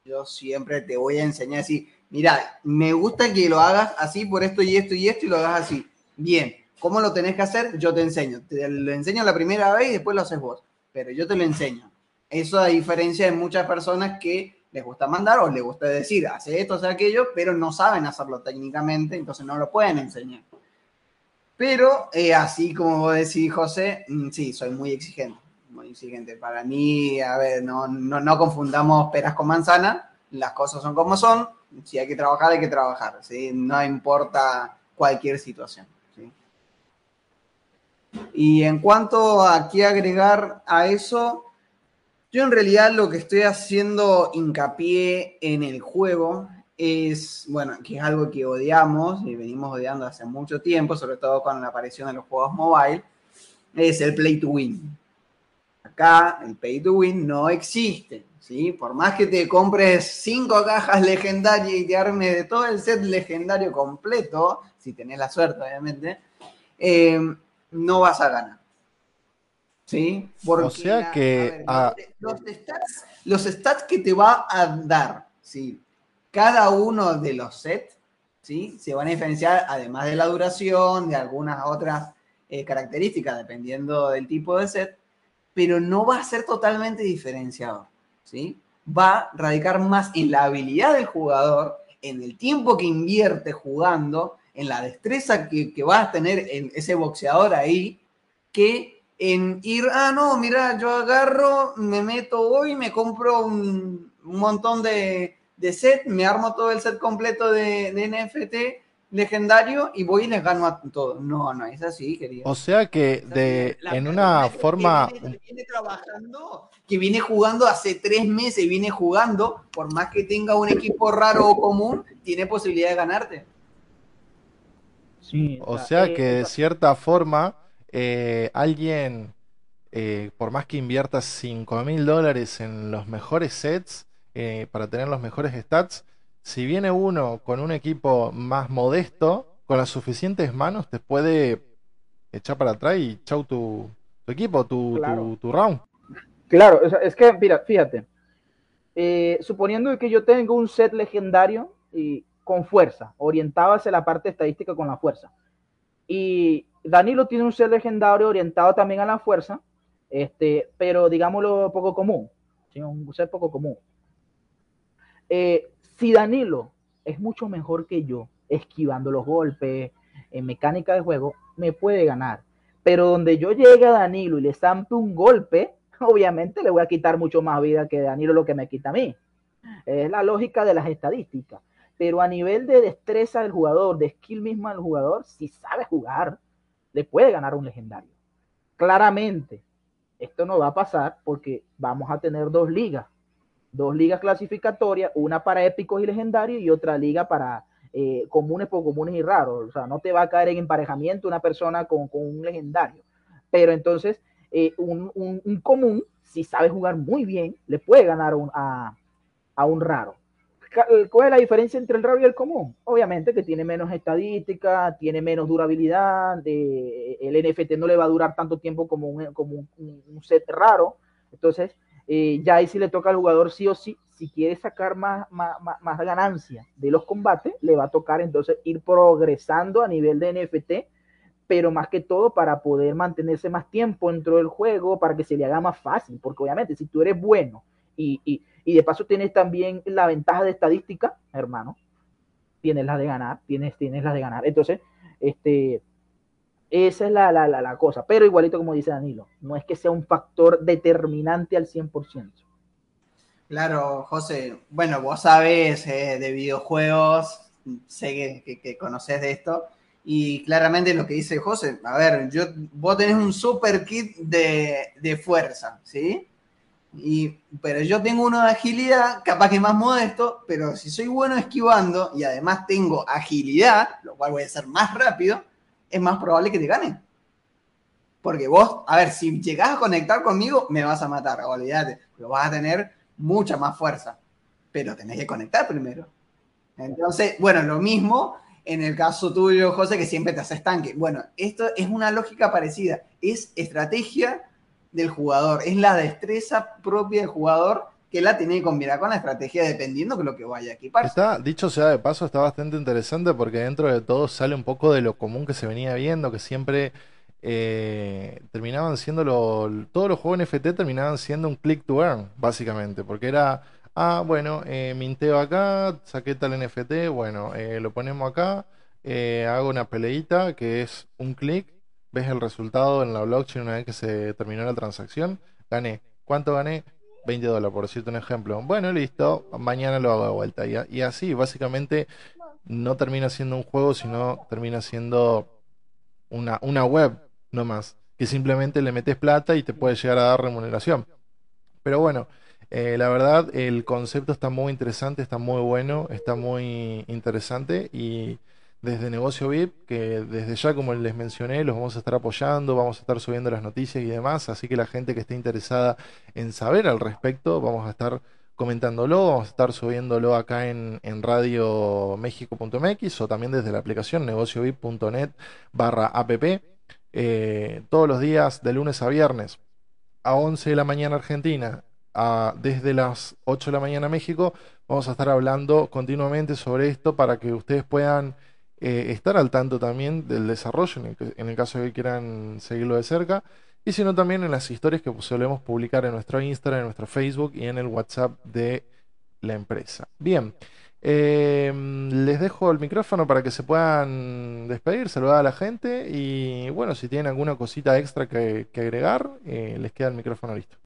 Yo siempre te voy a enseñar así, mira, me gusta que lo hagas así por esto y esto y esto y lo hagas así. Bien, ¿cómo lo tenés que hacer? Yo te enseño. Te lo enseño la primera vez y después lo haces vos, pero yo te lo enseño. Eso a diferencia de muchas personas que les gusta mandar o les gusta decir, hace esto, hace aquello, pero no saben hacerlo técnicamente, entonces no lo pueden enseñar. Pero eh, así como vos decís, José, mm, sí, soy muy exigente, muy exigente. Para mí, a ver, no, no, confundamos peras con manzana, las cosas son como son, si hay que trabajar, hay que trabajar, ¿sí? no importa cualquier situación. ¿sí? Y en cuanto a qué agregar a eso, yo en realidad lo que estoy haciendo hincapié en el juego es, bueno, que es algo que odiamos y venimos odiando hace mucho tiempo, sobre todo con la aparición de los juegos mobile, es el play to win. Acá el play to win no existe, ¿sí? Por más que te compres cinco cajas legendarias y te armes de todo el set legendario completo, si tenés la suerte, obviamente, eh, no vas a ganar. ¿Sí?
Porque o sea que...
los, stats, los, stats, que te va a dar, ¿sí? Cada uno de los sets, ¿sí? Se van a diferenciar, además de la duración, de algunas otras eh, características, dependiendo del tipo de set, pero no va a ser totalmente diferenciador, ¿sí? Va a radicar más en la habilidad del jugador, en el tiempo que invierte jugando, en la destreza que, que va a tener en ese boxeador ahí, que en ir, ah, no, mira, yo agarro, me meto hoy, me compro un, montón de, de set, me armo todo el set completo de, de NFT legendario y voy y les gano a todos. No, no es así, querido.
O sea que de en una forma
que viene, trabajando, que viene jugando hace tres meses, viene jugando, por más que tenga un equipo raro o común, tiene posibilidad de ganarte.
Sí, o sea que de cierta forma eh, alguien, eh, por más que invierta 5 mil dólares en los mejores sets eh, para tener los mejores stats, si viene uno con un equipo más modesto, con las suficientes manos, te puede echar para atrás y chau tu, equipo, tu, tu, round.
Claro, es que, mira, fíjate, eh, suponiendo que yo tengo un set legendario y con fuerza, orientado hacia la parte estadística con la fuerza, y Danilo tiene un set legendario orientado también a la fuerza, este, pero digámoslo poco común, un set poco común. Eh, si Danilo es mucho mejor que yo, esquivando los golpes, en mecánica de juego, me puede ganar. Pero donde yo llegue a Danilo y le zampe un golpe, obviamente le voy a quitar mucho más vida que Danilo lo que me quita a mí. Es la lógica de las estadísticas. Pero a nivel de destreza del jugador, de skill misma del jugador, si sabe jugar, le puede ganar un legendario. Claramente, esto no va a pasar porque vamos a tener dos ligas dos ligas clasificatorias, una para épicos y legendarios y otra liga para eh, comunes, por comunes y raros. O sea, no te va a caer en emparejamiento una persona con, un legendario. Pero entonces, eh, un, común, si sabe jugar muy bien, le puede ganar a, un raro. Eh, ¿Cuál es la diferencia entre el raro y el común? Obviamente que tiene menos estadística, tiene menos durabilidad, el NFT no le va a durar tanto tiempo como un, como un set raro. Entonces, eh, ya ahí sí le toca al jugador sí o sí, si quiere sacar más, más, más, ganancia de los combates, le va a tocar entonces ir progresando a nivel de NFT, pero más que todo para poder mantenerse más tiempo dentro del juego, para que se le haga más fácil, porque obviamente si tú eres bueno y, y, y de paso tienes también la ventaja de estadística, hermano, tienes la de ganar, tienes, tienes la de ganar. Entonces, este, esa es la, la, la, cosa. Pero igualito como dice Danilo, no es que sea un factor determinante al 100%.
Claro, José. Bueno, vos sabés eh, de videojuegos, sé que, que, conoces de esto. Y claramente lo que dice José, a ver, yo, vos tenés un super kit de, de fuerza, ¿sí? Y, pero yo tengo uno de agilidad, capaz que más modesto, pero si soy bueno esquivando y además tengo agilidad, lo cual voy a ser más rápido, es más probable que te gane. Porque vos, a ver, si llegás a conectar conmigo, me vas a matar, olvídate, pero vas a tener mucha más fuerza. Pero tenés que conectar primero. Entonces, bueno, lo mismo en el caso tuyo, José, que siempre te haces tanque. Bueno, esto es una lógica parecida. Es estrategia del jugador, es la destreza propia del jugador que la tiene que combinar con la estrategia dependiendo de lo que vaya a equipar.
Está, dicho sea de paso, está bastante interesante porque dentro de todo sale un poco de lo común que se venía viendo, que siempre eh, terminaban siendo todos los juegos NFT terminaban siendo un click to earn, básicamente, porque era, ah, bueno, eh, minteo acá, saqué tal NFT, bueno, eh, lo ponemos acá, eh, hago una peleita que es un clic, ves el resultado en la blockchain una vez que se terminó la transacción, gané. ¿Cuánto gané? 20 dólares, por decirte un ejemplo. Bueno, listo, mañana lo hago de vuelta. Y, así, básicamente, no termina siendo un juego, sino termina siendo una, una web, no más. Que simplemente le metes plata y te puede llegar a dar remuneración. Pero bueno, eh, la verdad, el concepto está muy interesante, está muy bueno, está muy interesante y desde Negocio VIP, que desde ya, como les mencioné, los vamos a estar apoyando, vamos a estar subiendo las noticias y demás, así que la gente que esté interesada en saber al respecto, vamos a estar comentándolo. Vamos a estar subiéndolo acá en, en radiomexico.mx o también desde la aplicación negociobip.net barra app. Eh, todos los días de lunes a viernes a 11 de la mañana Argentina, a, desde las 8 de la mañana México, vamos a estar hablando continuamente sobre esto para que ustedes puedan eh, estar al tanto también del desarrollo, en el, caso de que quieran seguirlo de cerca, y sino también en las historias que solemos publicar en nuestro Instagram, en nuestro Facebook y en el WhatsApp de la empresa. Bien, em, les dejo el micrófono para que se puedan despedir, saludar a la gente y bueno, si tienen alguna cosita extra que, agregar, eh, les queda el micrófono listo.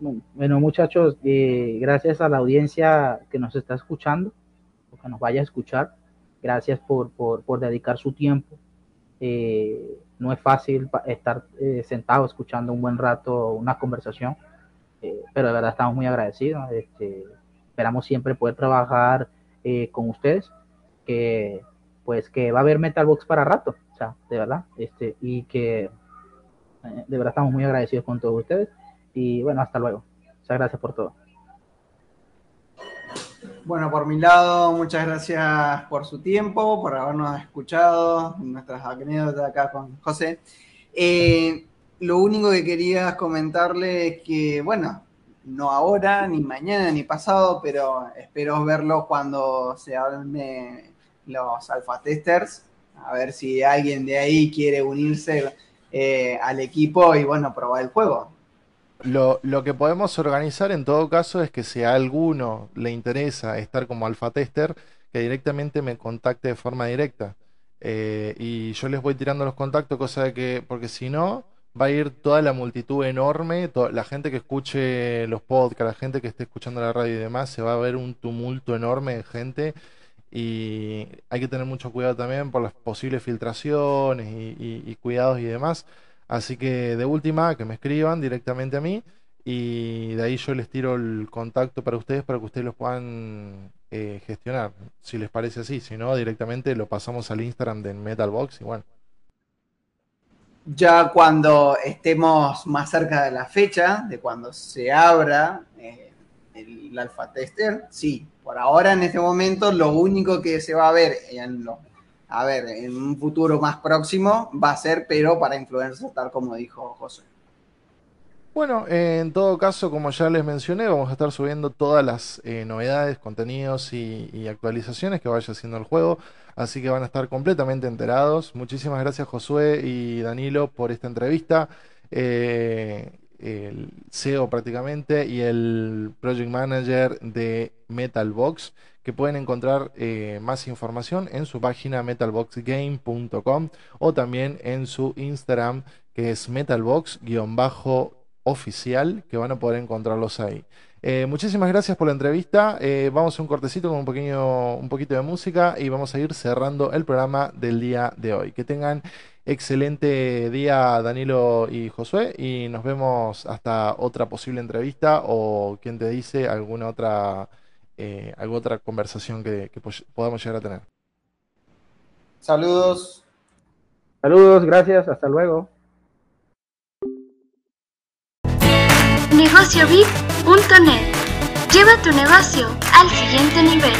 Bueno, muchachos, eh, gracias a la audiencia que nos está escuchando, o que nos vaya a escuchar, gracias por, por, dedicar su tiempo. Eh, no es fácil estar eh, sentado escuchando un buen rato una conversación, pero de verdad estamos muy agradecidos. Este, esperamos siempre poder trabajar con ustedes, que pues que va a haber Metalbox para rato, o sea, de verdad, este, y que de verdad estamos muy agradecidos con todos ustedes y bueno, hasta luego. Muchas gracias por todo.
Bueno, por mi lado, muchas gracias por su tiempo, por habernos escuchado, nuestras anécdotas acá con José. Eh, lo único que quería comentarle es que, bueno, no ahora, ni mañana, ni pasado, pero espero verlo cuando se hablen los alfa testers, a ver si alguien de ahí quiere unirse eh, al equipo y, bueno, probar el juego.
Lo, lo, que podemos organizar en todo caso es que si a alguno le interesa estar como alfa tester, que directamente me contacte de forma directa. Eh, y yo les voy tirando los contactos, cosa de que, porque si no, va a ir toda la multitud enorme, la gente que escuche los podcasts, la gente que esté escuchando la radio y demás, se va a ver un tumulto enorme de gente y hay que tener mucho cuidado también por las posibles filtraciones y cuidados y demás. Así que de última, que me escriban directamente a mí y de ahí yo les tiro el contacto para ustedes para que ustedes los puedan eh, gestionar, si les parece así. Si no, directamente lo pasamos al Instagram de Metalbox y.
Ya cuando estemos más cerca de la fecha, de cuando se abra eh, el alfa tester, sí. Por ahora, en este momento, lo único que se va a ver en los a ver, en un futuro más próximo va a ser, pero para influencers, tal como dijo José.
Bueno, en todo caso, como ya les mencioné, vamos a estar subiendo todas las eh, novedades, contenidos y, actualizaciones que vaya haciendo el juego, así que van a estar completamente enterados. Muchísimas gracias Josué y Danilo por esta entrevista. Eh, el CEO prácticamente y el Project Manager de Metalbox que pueden encontrar eh, más información en su página metalboxgame.com o también en su Instagram que es metalbox-oficial que van a poder encontrarlos ahí. Eh, muchísimas gracias por la entrevista. Eh, vamos a un cortecito con un pequeño, un poquito de música y vamos a ir cerrando el programa del día de hoy. Que tengan excelente día Danilo y Josué y nos vemos hasta otra posible entrevista o quien te dice alguna otra eh, alguna otra conversación que, podamos llegar a tener.
Saludos.
Saludos, gracias, hasta luego.
Negociovip.net Lleva tu negocio al siguiente nivel.